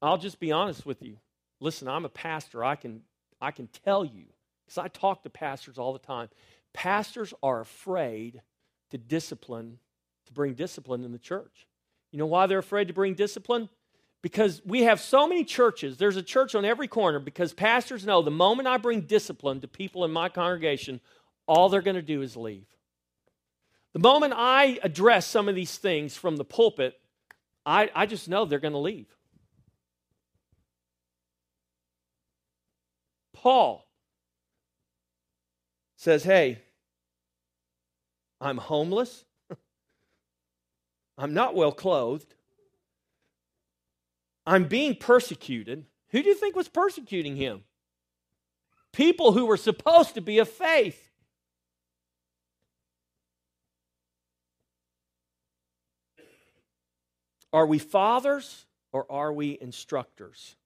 I'll just be honest with you. Listen, I'm a pastor. I can, I can tell you, because I talk to pastors all the time. Pastors are afraid to discipline, to bring discipline in the church. You know why they're afraid to bring discipline? Because we have so many churches, there's a church on every corner because pastors know the moment I bring discipline to people in my congregation, all they're going to do is leave. The moment I address some of these things from the pulpit, I, I just know they're going to leave. Paul says, Hey, I'm homeless. *laughs* I'm not well clothed. I'm being persecuted. Who do you think was persecuting him? People who were supposed to be of faith. Are we fathers or are we instructors?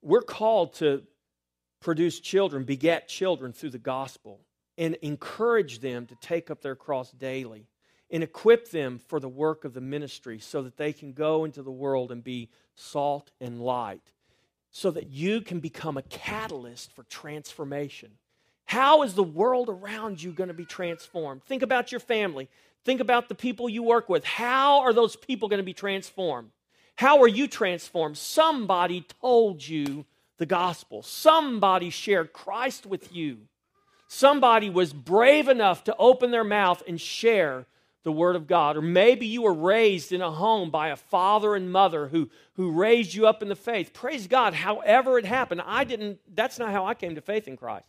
We're called to produce children, beget children through the gospel, and encourage them to take up their cross daily and equip them for the work of the ministry so that they can go into the world and be salt and light, so that you can become a catalyst for transformation. How is the world around you going to be transformed? Think about your family. Think about the people you work with. How are those people going to be transformed? How are you transformed? Somebody told you the gospel, somebody shared Christ with you. Somebody was brave enough to open their mouth and share the Word of God. Or maybe you were raised in a home by a father and mother who, who raised you up in the faith. Praise God, however it happened. I didn't, that's not how I came to faith in Christ.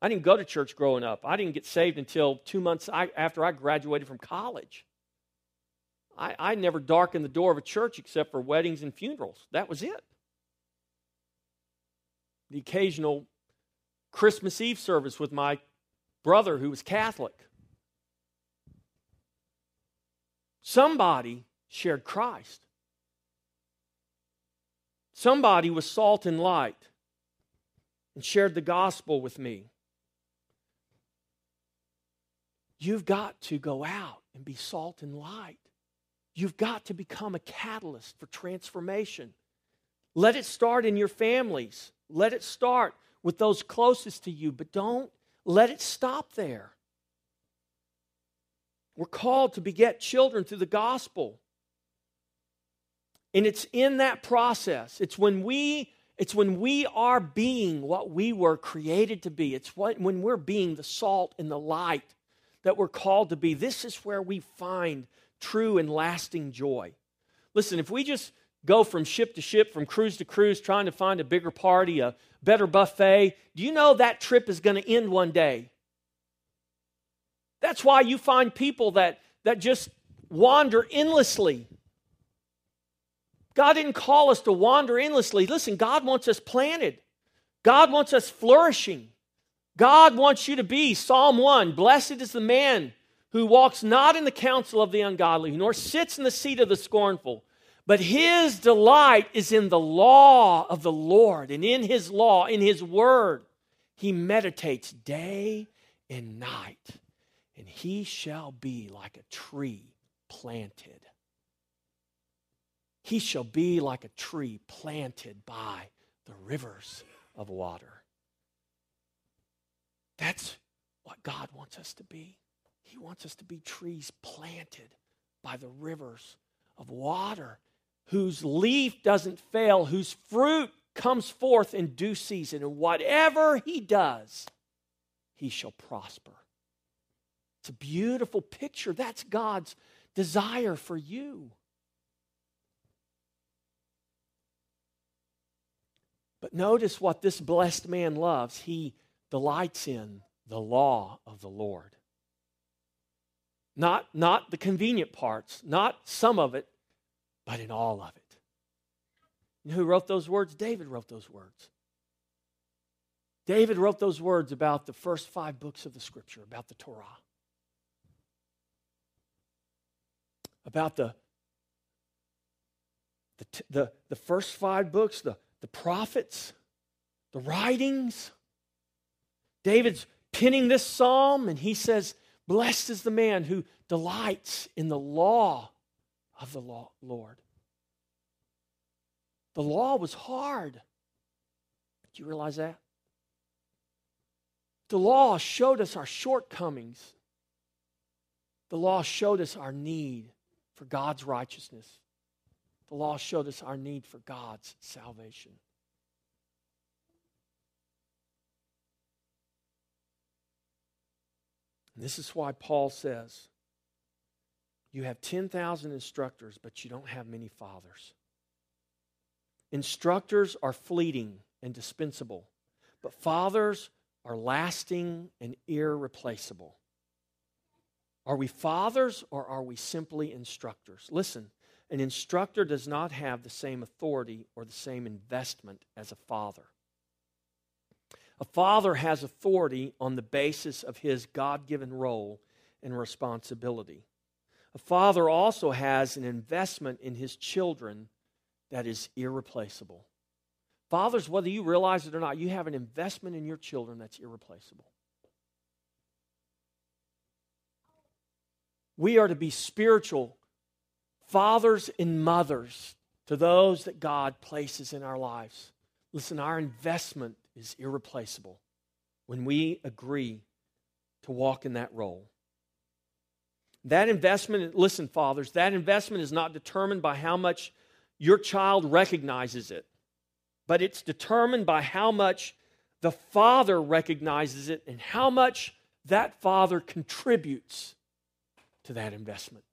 I didn't go to church growing up. I didn't get saved until two months after I graduated from college. I, I never darkened the door of a church except for weddings and funerals. That was it. The occasional Christmas Eve service with my brother who was Catholic. Somebody shared Christ. Somebody was salt and light and shared the gospel with me. You've got to go out and be salt and light. You've got to become a catalyst for transformation. Let it start in your families. Let it start with those closest to you, but don't let it stop there. We're called to beget children through the gospel. And it's in that process. It's when we it's when we are being what we were created to be. It's what, when we're being the salt and the light that we're called to be. This is where we find true and lasting joy. Listen, if we just go from ship to ship, from cruise to cruise, trying to find a bigger party, a better buffet, do you know that trip is going to end one day? That's why you find people that, that just wander endlessly. God didn't call us to wander endlessly. Listen, God wants us planted, God wants us flourishing. God wants you to be, Psalm 1, blessed is the man who walks not in the counsel of the ungodly, nor sits in the seat of the scornful, but his delight is in the law of the Lord, and in his law, in his word, he meditates day and night, and he shall be like a tree planted he shall be like a tree planted by the rivers of water. That's what God wants us to be. He wants us to be trees planted by the rivers of water, whose leaf doesn't fail, whose fruit comes forth in due season, and whatever he does, he shall prosper. It's a beautiful picture. That's God's desire for you. But notice what this blessed man loves. He delights in the law of the Lord. Not, not the convenient parts, not some of it, but in all of it. Who wrote those words? David wrote those words. David wrote those words about the first five books of the scripture, about the Torah, about the, the, the, the first five books, the, the prophets, the writings. David's penning this psalm, and he says, Blessed is the man who delights in the law of the law, Lord. The law was hard. Do you realize that? The law showed us our shortcomings. The law showed us our need for God's righteousness. The law showed us our need for God's salvation. And this is why Paul says you have 10,000 instructors, but you don't have many fathers. Instructors are fleeting and dispensable, but fathers are lasting and irreplaceable. Are we fathers or are we simply instructors? Listen, an instructor does not have the same authority or the same investment as a father. A father has authority on the basis of his God given role and responsibility. A father also has an investment in his children that is irreplaceable. Fathers, whether you realize it or not, you have an investment in your children that's irreplaceable. We are to be spiritual fathers and mothers to those that God places in our lives. Listen, our investment is irreplaceable when we agree to walk in that role. That investment, listen, fathers, that investment is not determined by how much your child recognizes it, but it's determined by how much the father recognizes it and how much that father contributes to that investment.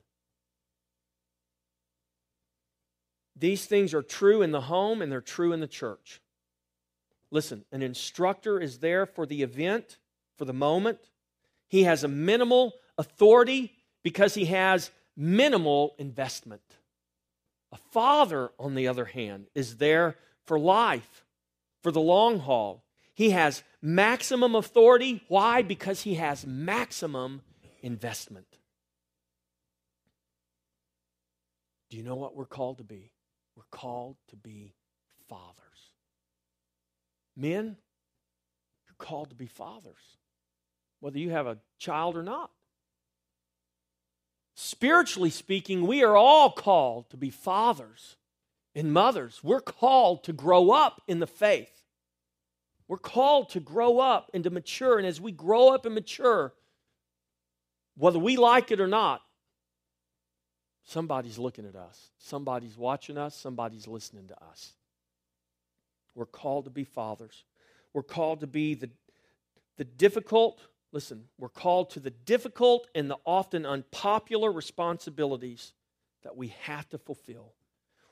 These things are true in the home and they're true in the church. Listen, an instructor is there for the event, for the moment. He has a minimal authority because he has minimal investment. A father, on the other hand, is there for life, for the long haul. He has maximum authority. Why? Because he has maximum investment. Do you know what we're called to be? We're called to be fathers. Men, you're called to be fathers, whether you have a child or not. Spiritually speaking, we are all called to be fathers and mothers. We're called to grow up in the faith. We're called to grow up and to mature. And as we grow up and mature, whether we like it or not, somebody's looking at us, somebody's watching us, somebody's listening to us. We're called to be fathers. We're called to be the, the difficult, listen, we're called to the difficult and the often unpopular responsibilities that we have to fulfill.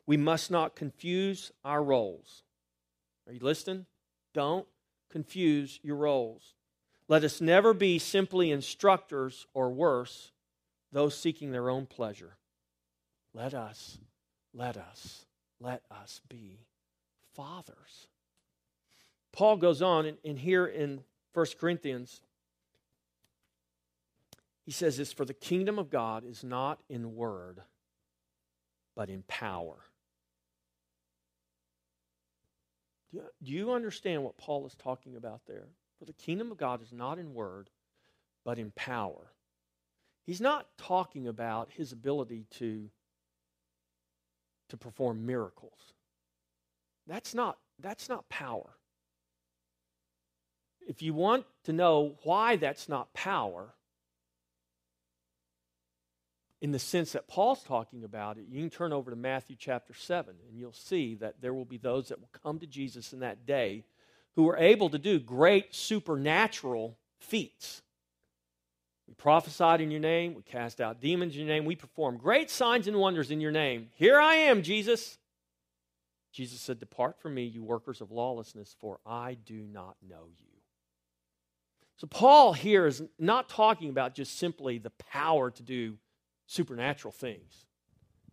We must not confuse our roles. Are you listening? Don't confuse your roles. Let us never be simply instructors or worse, those seeking their own pleasure. Let us, let us, let us be fathers. Paul goes on, and, and here in 1 Corinthians, he says this For the kingdom of God is not in word, but in power. Do you, do you understand what Paul is talking about there? For the kingdom of God is not in word, but in power. He's not talking about his ability to to perform miracles. That's not, that's not power. If you want to know why that's not power, in the sense that Paul's talking about it, you can turn over to Matthew chapter 7 and you'll see that there will be those that will come to Jesus in that day who are able to do great supernatural feats. We prophesied in your name, we cast out demons in your name, we perform great signs and wonders in your name. Here I am, Jesus. Jesus said, Depart from me, you workers of lawlessness, for I do not know you. So, Paul here is not talking about just simply the power to do supernatural things.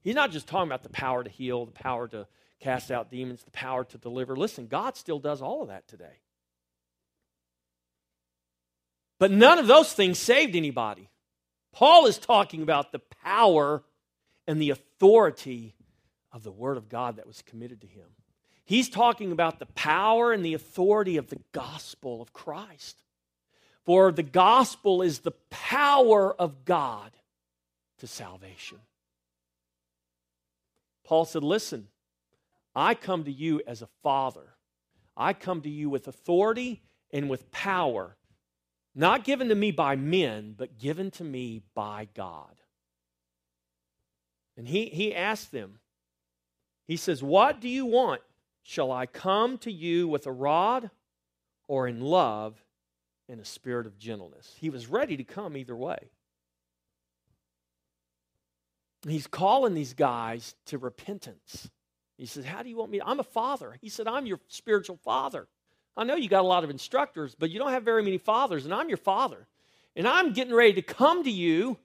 He's not just talking about the power to heal, the power to cast out demons, the power to deliver. Listen, God still does all of that today. But none of those things saved anybody. Paul is talking about the power and the authority of the Word of God that was committed to him. He's talking about the power and the authority of the gospel of Christ. For the gospel is the power of God to salvation. Paul said, Listen, I come to you as a father. I come to you with authority and with power, not given to me by men, but given to me by God. And he, he asked them, He says, What do you want? Shall I come to you with a rod or in love and a spirit of gentleness? He was ready to come either way. he's calling these guys to repentance. He says, How do you want me? I'm a father. He said, I'm your spiritual father. I know you got a lot of instructors, but you don't have very many fathers, and I'm your father. And I'm getting ready to come to you.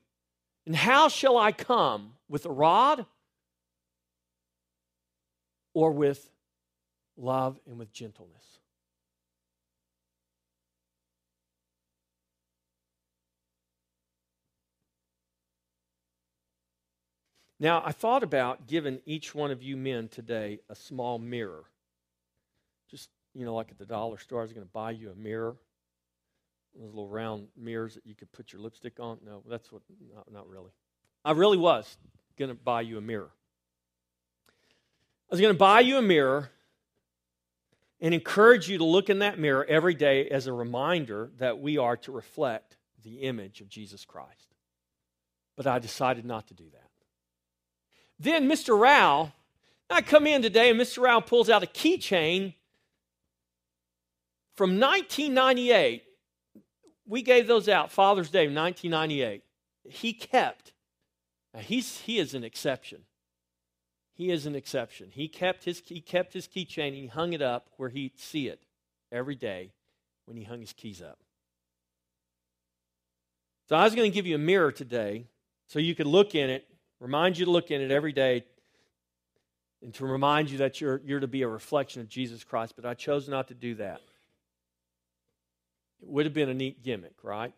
And how shall I come? With a rod or with love and with gentleness? Now, I thought about giving each one of you men today a small mirror. You know, like at the dollar store, I was going to buy you a mirror. Those little round mirrors that you could put your lipstick on. No, that's what, not, not really. I really was going to buy you a mirror. I was going to buy you a mirror and encourage you to look in that mirror every day as a reminder that we are to reflect the image of Jesus Christ. But I decided not to do that. Then Mr. Rao, I come in today and Mr. Rao pulls out a keychain from 1998. We gave those out Father's Day 1998. He kept. Now he's he is an exception. He is an exception. He kept his he kept his keychain he hung it up where he'd see it every day when he hung his keys up. So I was going to give you a mirror today so you could look in it Remind you to look in it every day and to remind you that you're, you're to be a reflection of Jesus Christ, but I chose not to do that. It would have been a neat gimmick, right?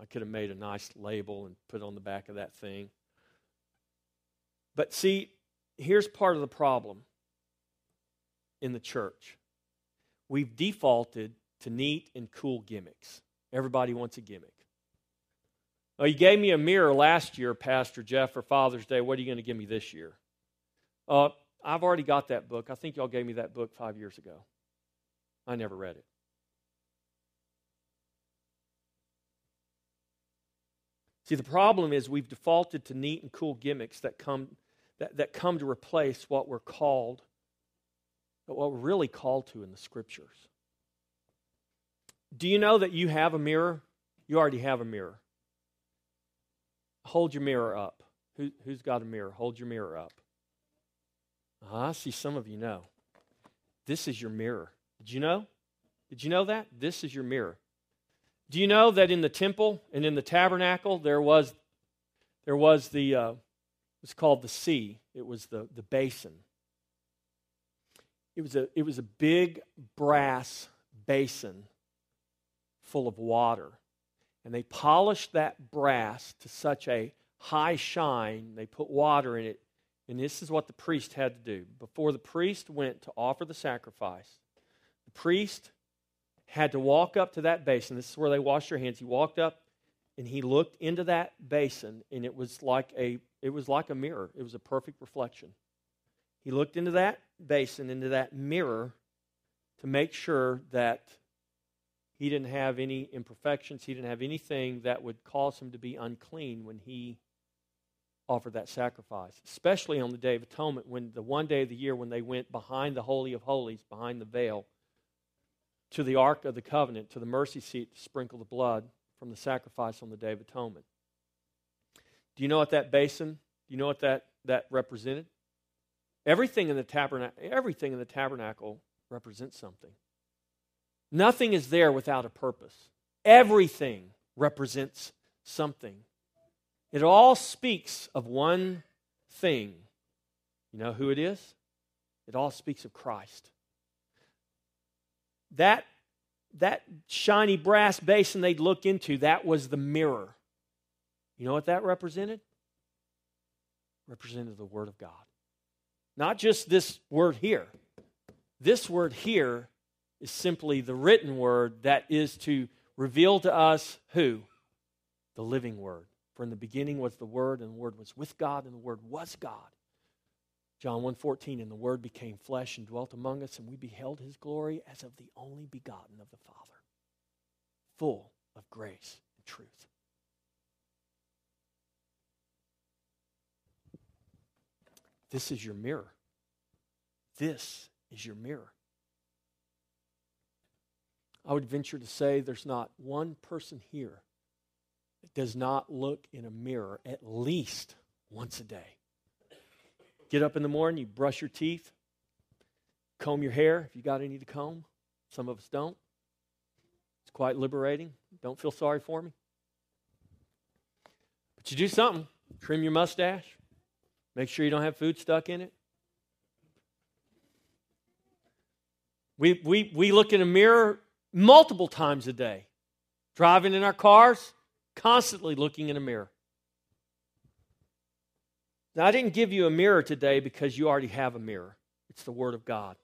I could have made a nice label and put on the back of that thing. But see, here's part of the problem in the church we've defaulted to neat and cool gimmicks. Everybody wants a gimmick. Oh, you gave me a mirror last year, Pastor Jeff, for Father's Day. What are you going to give me this year? Uh, I've already got that book. I think y'all gave me that book five years ago. I never read it. See, the problem is we've defaulted to neat and cool gimmicks that come, that, that come to replace what we're called, what we're really called to in the scriptures. Do you know that you have a mirror? You already have a mirror. Hold your mirror up. Who, has got a mirror? Hold your mirror up. Uh, I see some of you know. This is your mirror. Did you know? Did you know that? This is your mirror. Do you know that in the temple and in the tabernacle there was there was the uh, it's called the sea. It was the, the basin. It was a it was a big brass basin full of water and they polished that brass to such a high shine. They put water in it. And this is what the priest had to do. Before the priest went to offer the sacrifice, the priest had to walk up to that basin. This is where they washed their hands. He walked up and he looked into that basin, and it was like a it was like a mirror. It was a perfect reflection. He looked into that basin, into that mirror, to make sure that he didn't have any imperfections. He didn't have anything that would cause him to be unclean when he offered that sacrifice, especially on the Day of Atonement, when the one day of the year when they went behind the Holy of Holies, behind the veil, to the Ark of the Covenant, to the mercy seat to sprinkle the blood from the sacrifice on the Day of Atonement. Do you know what that basin, do you know what that, that represented? Everything in the tabernacle, everything in the tabernacle represents something. Nothing is there without a purpose. Everything represents something. It all speaks of one thing. You know who it is? It all speaks of Christ. That, that shiny brass basin they'd look into, that was the mirror. You know what that represented? Represented the Word of God. Not just this word here. This word here is simply the written word that is to reveal to us who? The living word. For in the beginning was the Word, and the Word was with God, and the Word was God. John 1.14, and the Word became flesh and dwelt among us, and we beheld his glory as of the only begotten of the Father, full of grace and truth. This is your mirror. This is your mirror. I would venture to say there's not one person here that does not look in a mirror at least once a day. Get up in the morning, you brush your teeth, comb your hair if you got any to comb. Some of us don't. It's quite liberating. Don't feel sorry for me. But you do something. Trim your mustache. Make sure you don't have food stuck in it. We, we, we look in a mirror multiple times a day. Driving in our cars, constantly looking in a mirror. Now, I didn't give you a mirror today because you already have a mirror. It's the Word of God.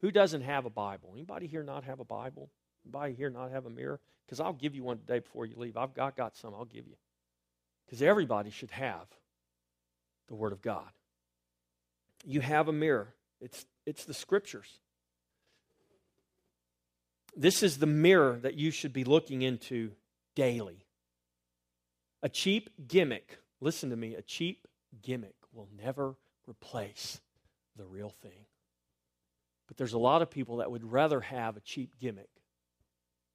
Who doesn't have a Bible? Anybody here not have a Bible? Anybody here not have a mirror? Because I'll give you one today before you leave. I've got, got some, I'll give you. Because everybody should have the Word of God. You have a mirror, it's, it's the Scriptures. This is the mirror that you should be looking into daily. A cheap gimmick, listen to me, a cheap gimmick will never replace the real thing. But there's a lot of people that would rather have a cheap gimmick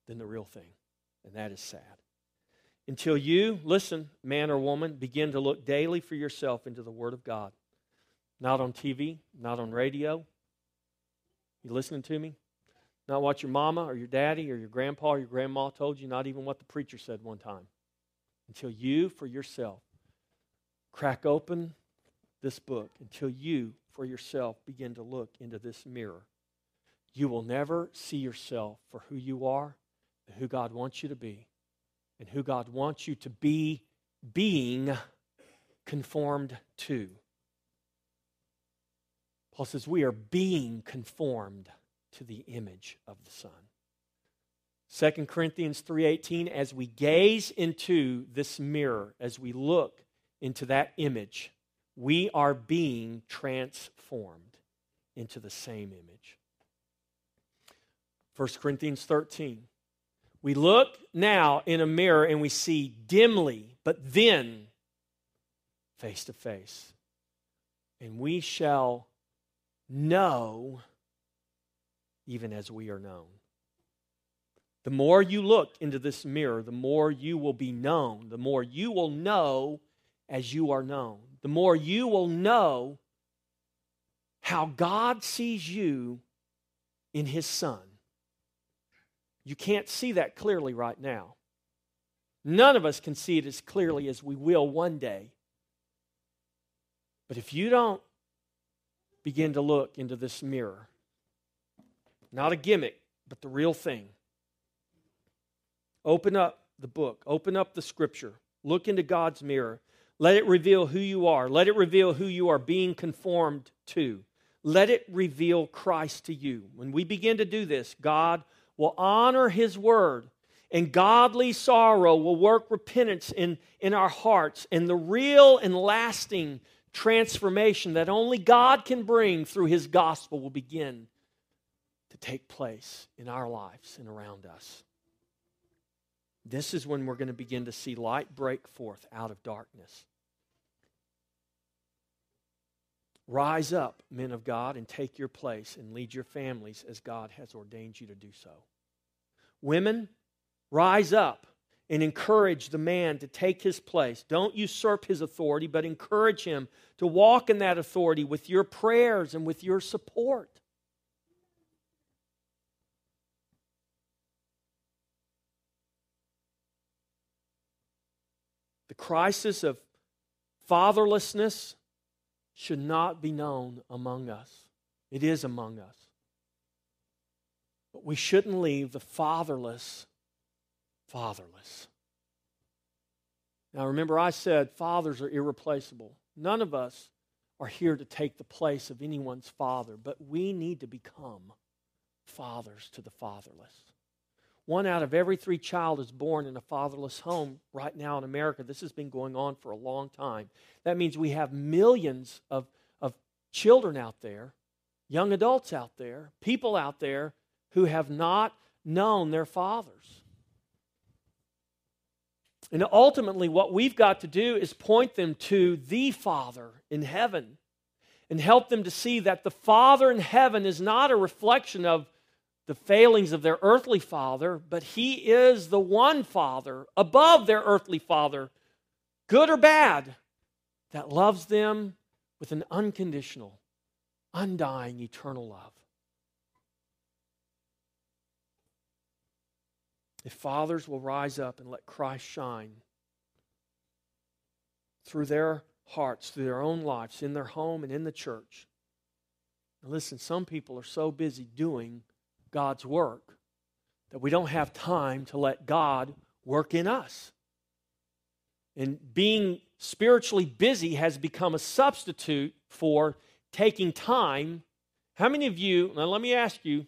than the real thing, and that is sad. Until you, listen, man or woman, begin to look daily for yourself into the Word of God. Not on TV, not on radio. You listening to me? Not what your mama or your daddy or your grandpa or your grandma told you, not even what the preacher said one time until you, for yourself, crack open this book, until you, for yourself, begin to look into this mirror. You will never see yourself for who you are and who God wants you to be and who God wants you to be being conformed to. Paul says, We are being conformed to the image of the Son. 2 Corinthians 3:18 as we gaze into this mirror as we look into that image we are being transformed into the same image. 1 Corinthians 13 we look now in a mirror and we see dimly but then face to face and we shall know even as we are known. The more you look into this mirror, the more you will be known. The more you will know as you are known. The more you will know how God sees you in His Son. You can't see that clearly right now. None of us can see it as clearly as we will one day. But if you don't begin to look into this mirror, not a gimmick, but the real thing, Open up the book, open up the scripture, look into God's mirror. Let it reveal who you are. Let it reveal who you are being conformed to. Let it reveal Christ to you. When we begin to do this, God will honor His word, and godly sorrow will work repentance in, in our hearts, and the real and lasting transformation that only God can bring through His gospel will begin to take place in our lives and around us. This is when we're going to begin to see light break forth out of darkness. Rise up, men of God, and take your place and lead your families as God has ordained you to do so. Women, rise up and encourage the man to take his place. Don't usurp his authority, but encourage him to walk in that authority with your prayers and with your support. The crisis of fatherlessness should not be known among us. It is among us. But we shouldn't leave the fatherless fatherless. Now, remember, I said fathers are irreplaceable. None of us are here to take the place of anyone's father, but we need to become fathers to the fatherless. One out of every three child is born in a fatherless home right now in America. This has been going on for a long time. That means we have millions of, of children out there, young adults out there, people out there who have not known their fathers. And ultimately, what we've got to do is point them to the Father in heaven and help them to see that the Father in heaven is not a reflection of the failings of their earthly father, but he is the one father above their earthly father, good or bad, that loves them with an unconditional, undying, eternal love. If fathers will rise up and let Christ shine through their hearts, through their own lives, in their home and in the church. Listen, some people are so busy doing God's work that we don't have time to let God work in us. And being spiritually busy has become a substitute for taking time. How many of you, now let me ask you,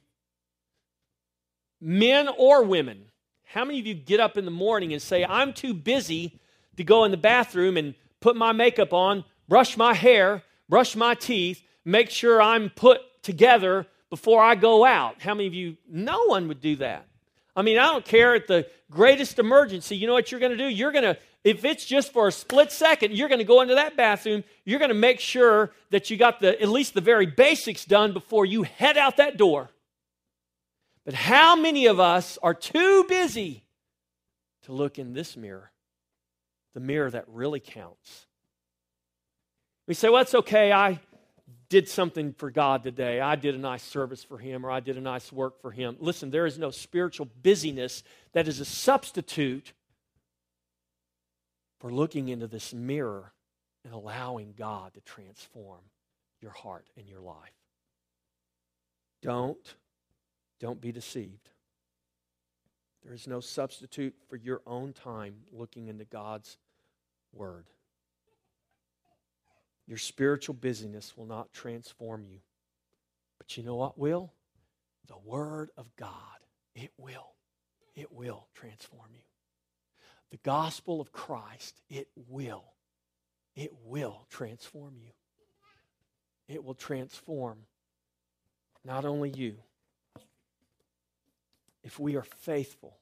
men or women, how many of you get up in the morning and say, I'm too busy to go in the bathroom and put my makeup on, brush my hair, brush my teeth, make sure I'm put together before I go out. How many of you? No one would do that. I mean, I don't care at the greatest emergency. You know what you're going to do? You're going to, if it's just for a split second, you're going to go into that bathroom. You're going to make sure that you got the at least the very basics done before you head out that door. But how many of us are too busy to look in this mirror, the mirror that really counts? We say, well, it's okay. I, did something for God today. I did a nice service for Him or I did a nice work for Him. Listen, there is no spiritual busyness that is a substitute for looking into this mirror and allowing God to transform your heart and your life. Don't, don't be deceived. There is no substitute for your own time looking into God's Word. Your spiritual busyness will not transform you. But you know what will? The Word of God. It will. It will transform you. The gospel of Christ, it will. It will transform you. It will transform not only you, if we are faithful,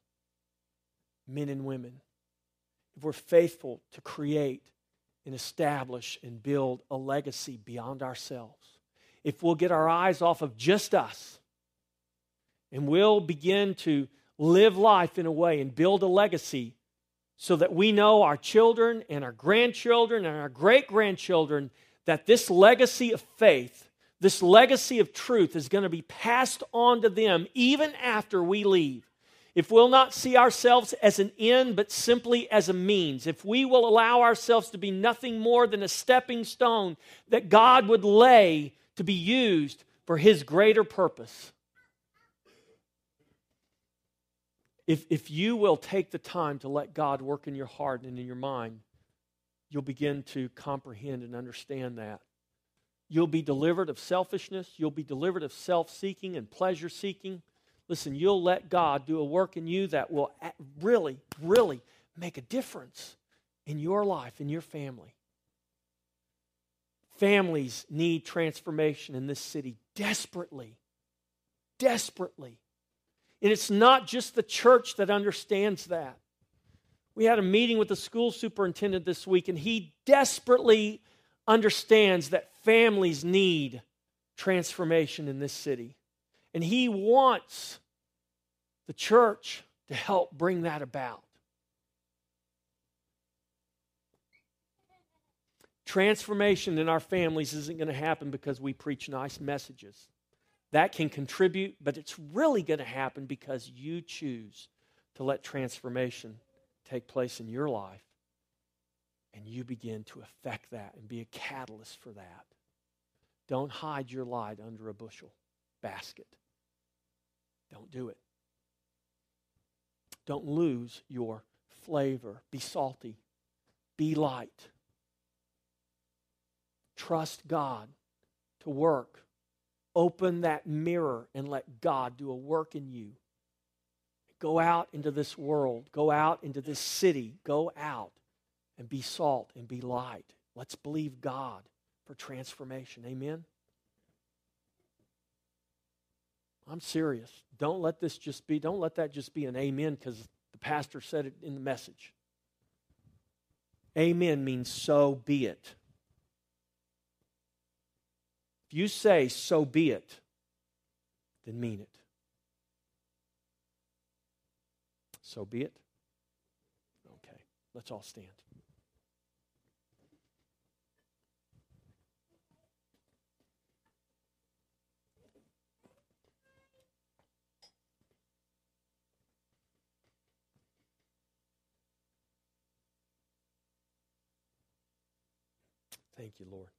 men and women, if we're faithful to create and establish and build a legacy beyond ourselves. If we'll get our eyes off of just us and we'll begin to live life in a way and build a legacy so that we know our children and our grandchildren and our great grandchildren that this legacy of faith, this legacy of truth is going to be passed on to them even after we leave if we'll not see ourselves as an end, but simply as a means, if we will allow ourselves to be nothing more than a stepping stone that God would lay to be used for His greater purpose. If, if you will take the time to let God work in your heart and in your mind, you'll begin to comprehend and understand that. You'll be delivered of selfishness, you'll be delivered of self seeking and pleasure seeking listen, you'll let God do a work in you that will really, really make a difference in your life, in your family. Families need transformation in this city desperately. Desperately. And it's not just the church that understands that. We had a meeting with the school superintendent this week, and he desperately understands that families need transformation in this city. And he wants the church to help bring that about. Transformation in our families isn't going to happen because we preach nice messages. That can contribute, but it's really going to happen because you choose to let transformation take place in your life and you begin to affect that and be a catalyst for that. Don't hide your light under a bushel basket. Don't do it. Don't lose your flavor. Be salty. Be light. Trust God to work. Open that mirror and let God do a work in you. Go out into this world. Go out into this city. Go out and be salt and be light. Let's believe God for transformation. Amen. I'm serious. Don't let this just be, don't let that just be an amen because the pastor said it in the message. Amen means so be it. If you say so be it, then mean it. So be it. Okay, let's all stand. Thank you, Lord.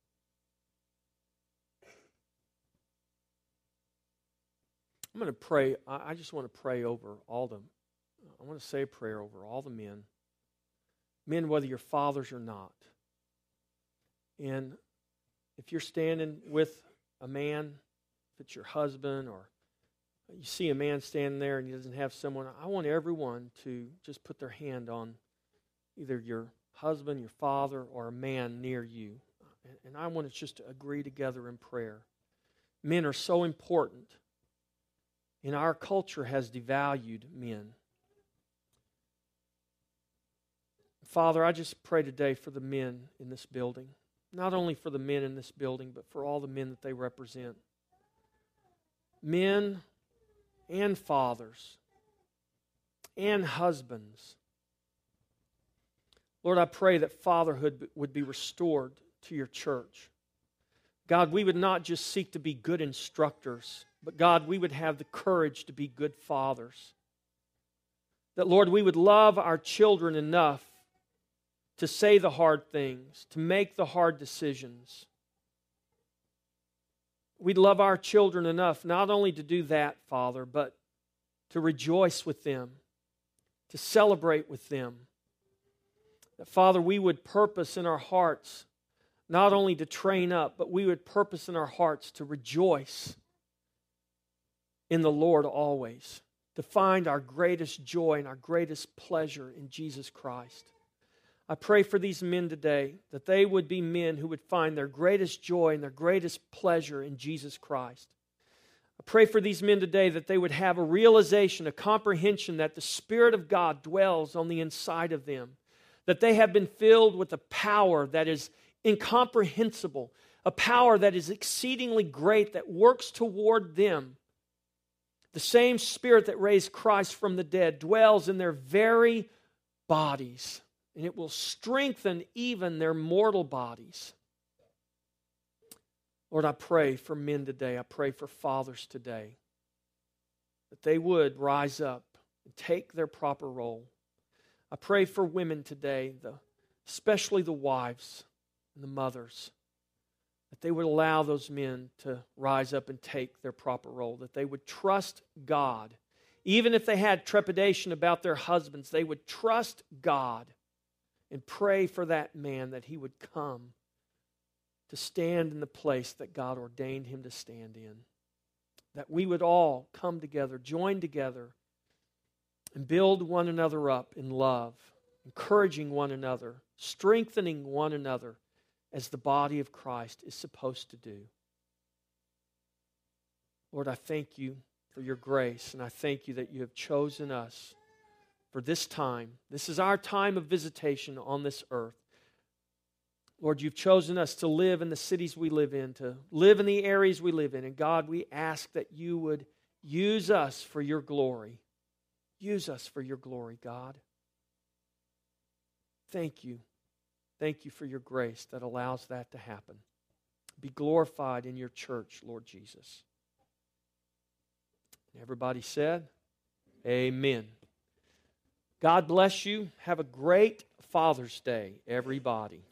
I'm going to pray. I just want to pray over all them. I want to say a prayer over all the men. Men, whether you're fathers or not. And if you're standing with a man, if it's your husband or you see a man standing there and he doesn't have someone, I want everyone to just put their hand on either your husband, your father, or a man near you. And I want us just to agree together in prayer. Men are so important. And our culture has devalued men. Father, I just pray today for the men in this building. Not only for the men in this building, but for all the men that they represent. Men and fathers and husbands. Lord, I pray that fatherhood would be restored to your church. God, we would not just seek to be good instructors, but God, we would have the courage to be good fathers. That, Lord, we would love our children enough to say the hard things, to make the hard decisions. We'd love our children enough not only to do that, Father, but to rejoice with them, to celebrate with them. That, Father, we would purpose in our hearts not only to train up, but we would purpose in our hearts to rejoice in the Lord always, to find our greatest joy and our greatest pleasure in Jesus Christ. I pray for these men today that they would be men who would find their greatest joy and their greatest pleasure in Jesus Christ. I pray for these men today that they would have a realization, a comprehension that the Spirit of God dwells on the inside of them, that they have been filled with a power that is incomprehensible, a power that is exceedingly great that works toward them. The same Spirit that raised Christ from the dead dwells in their very bodies, and it will strengthen even their mortal bodies. Lord, I pray for men today. I pray for fathers today that they would rise up and take their proper role. I pray for women today, especially the wives and the mothers, that they would allow those men to rise up and take their proper role, that they would trust God. Even if they had trepidation about their husbands, they would trust God and pray for that man that he would come to stand in the place that God ordained him to stand in. That we would all come together, join together, and build one another up in love, encouraging one another, strengthening one another as the body of Christ is supposed to do. Lord, I thank you for your grace, and I thank you that you have chosen us for this time. This is our time of visitation on this earth. Lord, you've chosen us to live in the cities we live in, to live in the areas we live in. And God, we ask that you would use us for your glory. Use us for your glory, God. Thank you. Thank you for your grace that allows that to happen. Be glorified in your church, Lord Jesus. Everybody said, Amen. God bless you. Have a great Father's Day, everybody.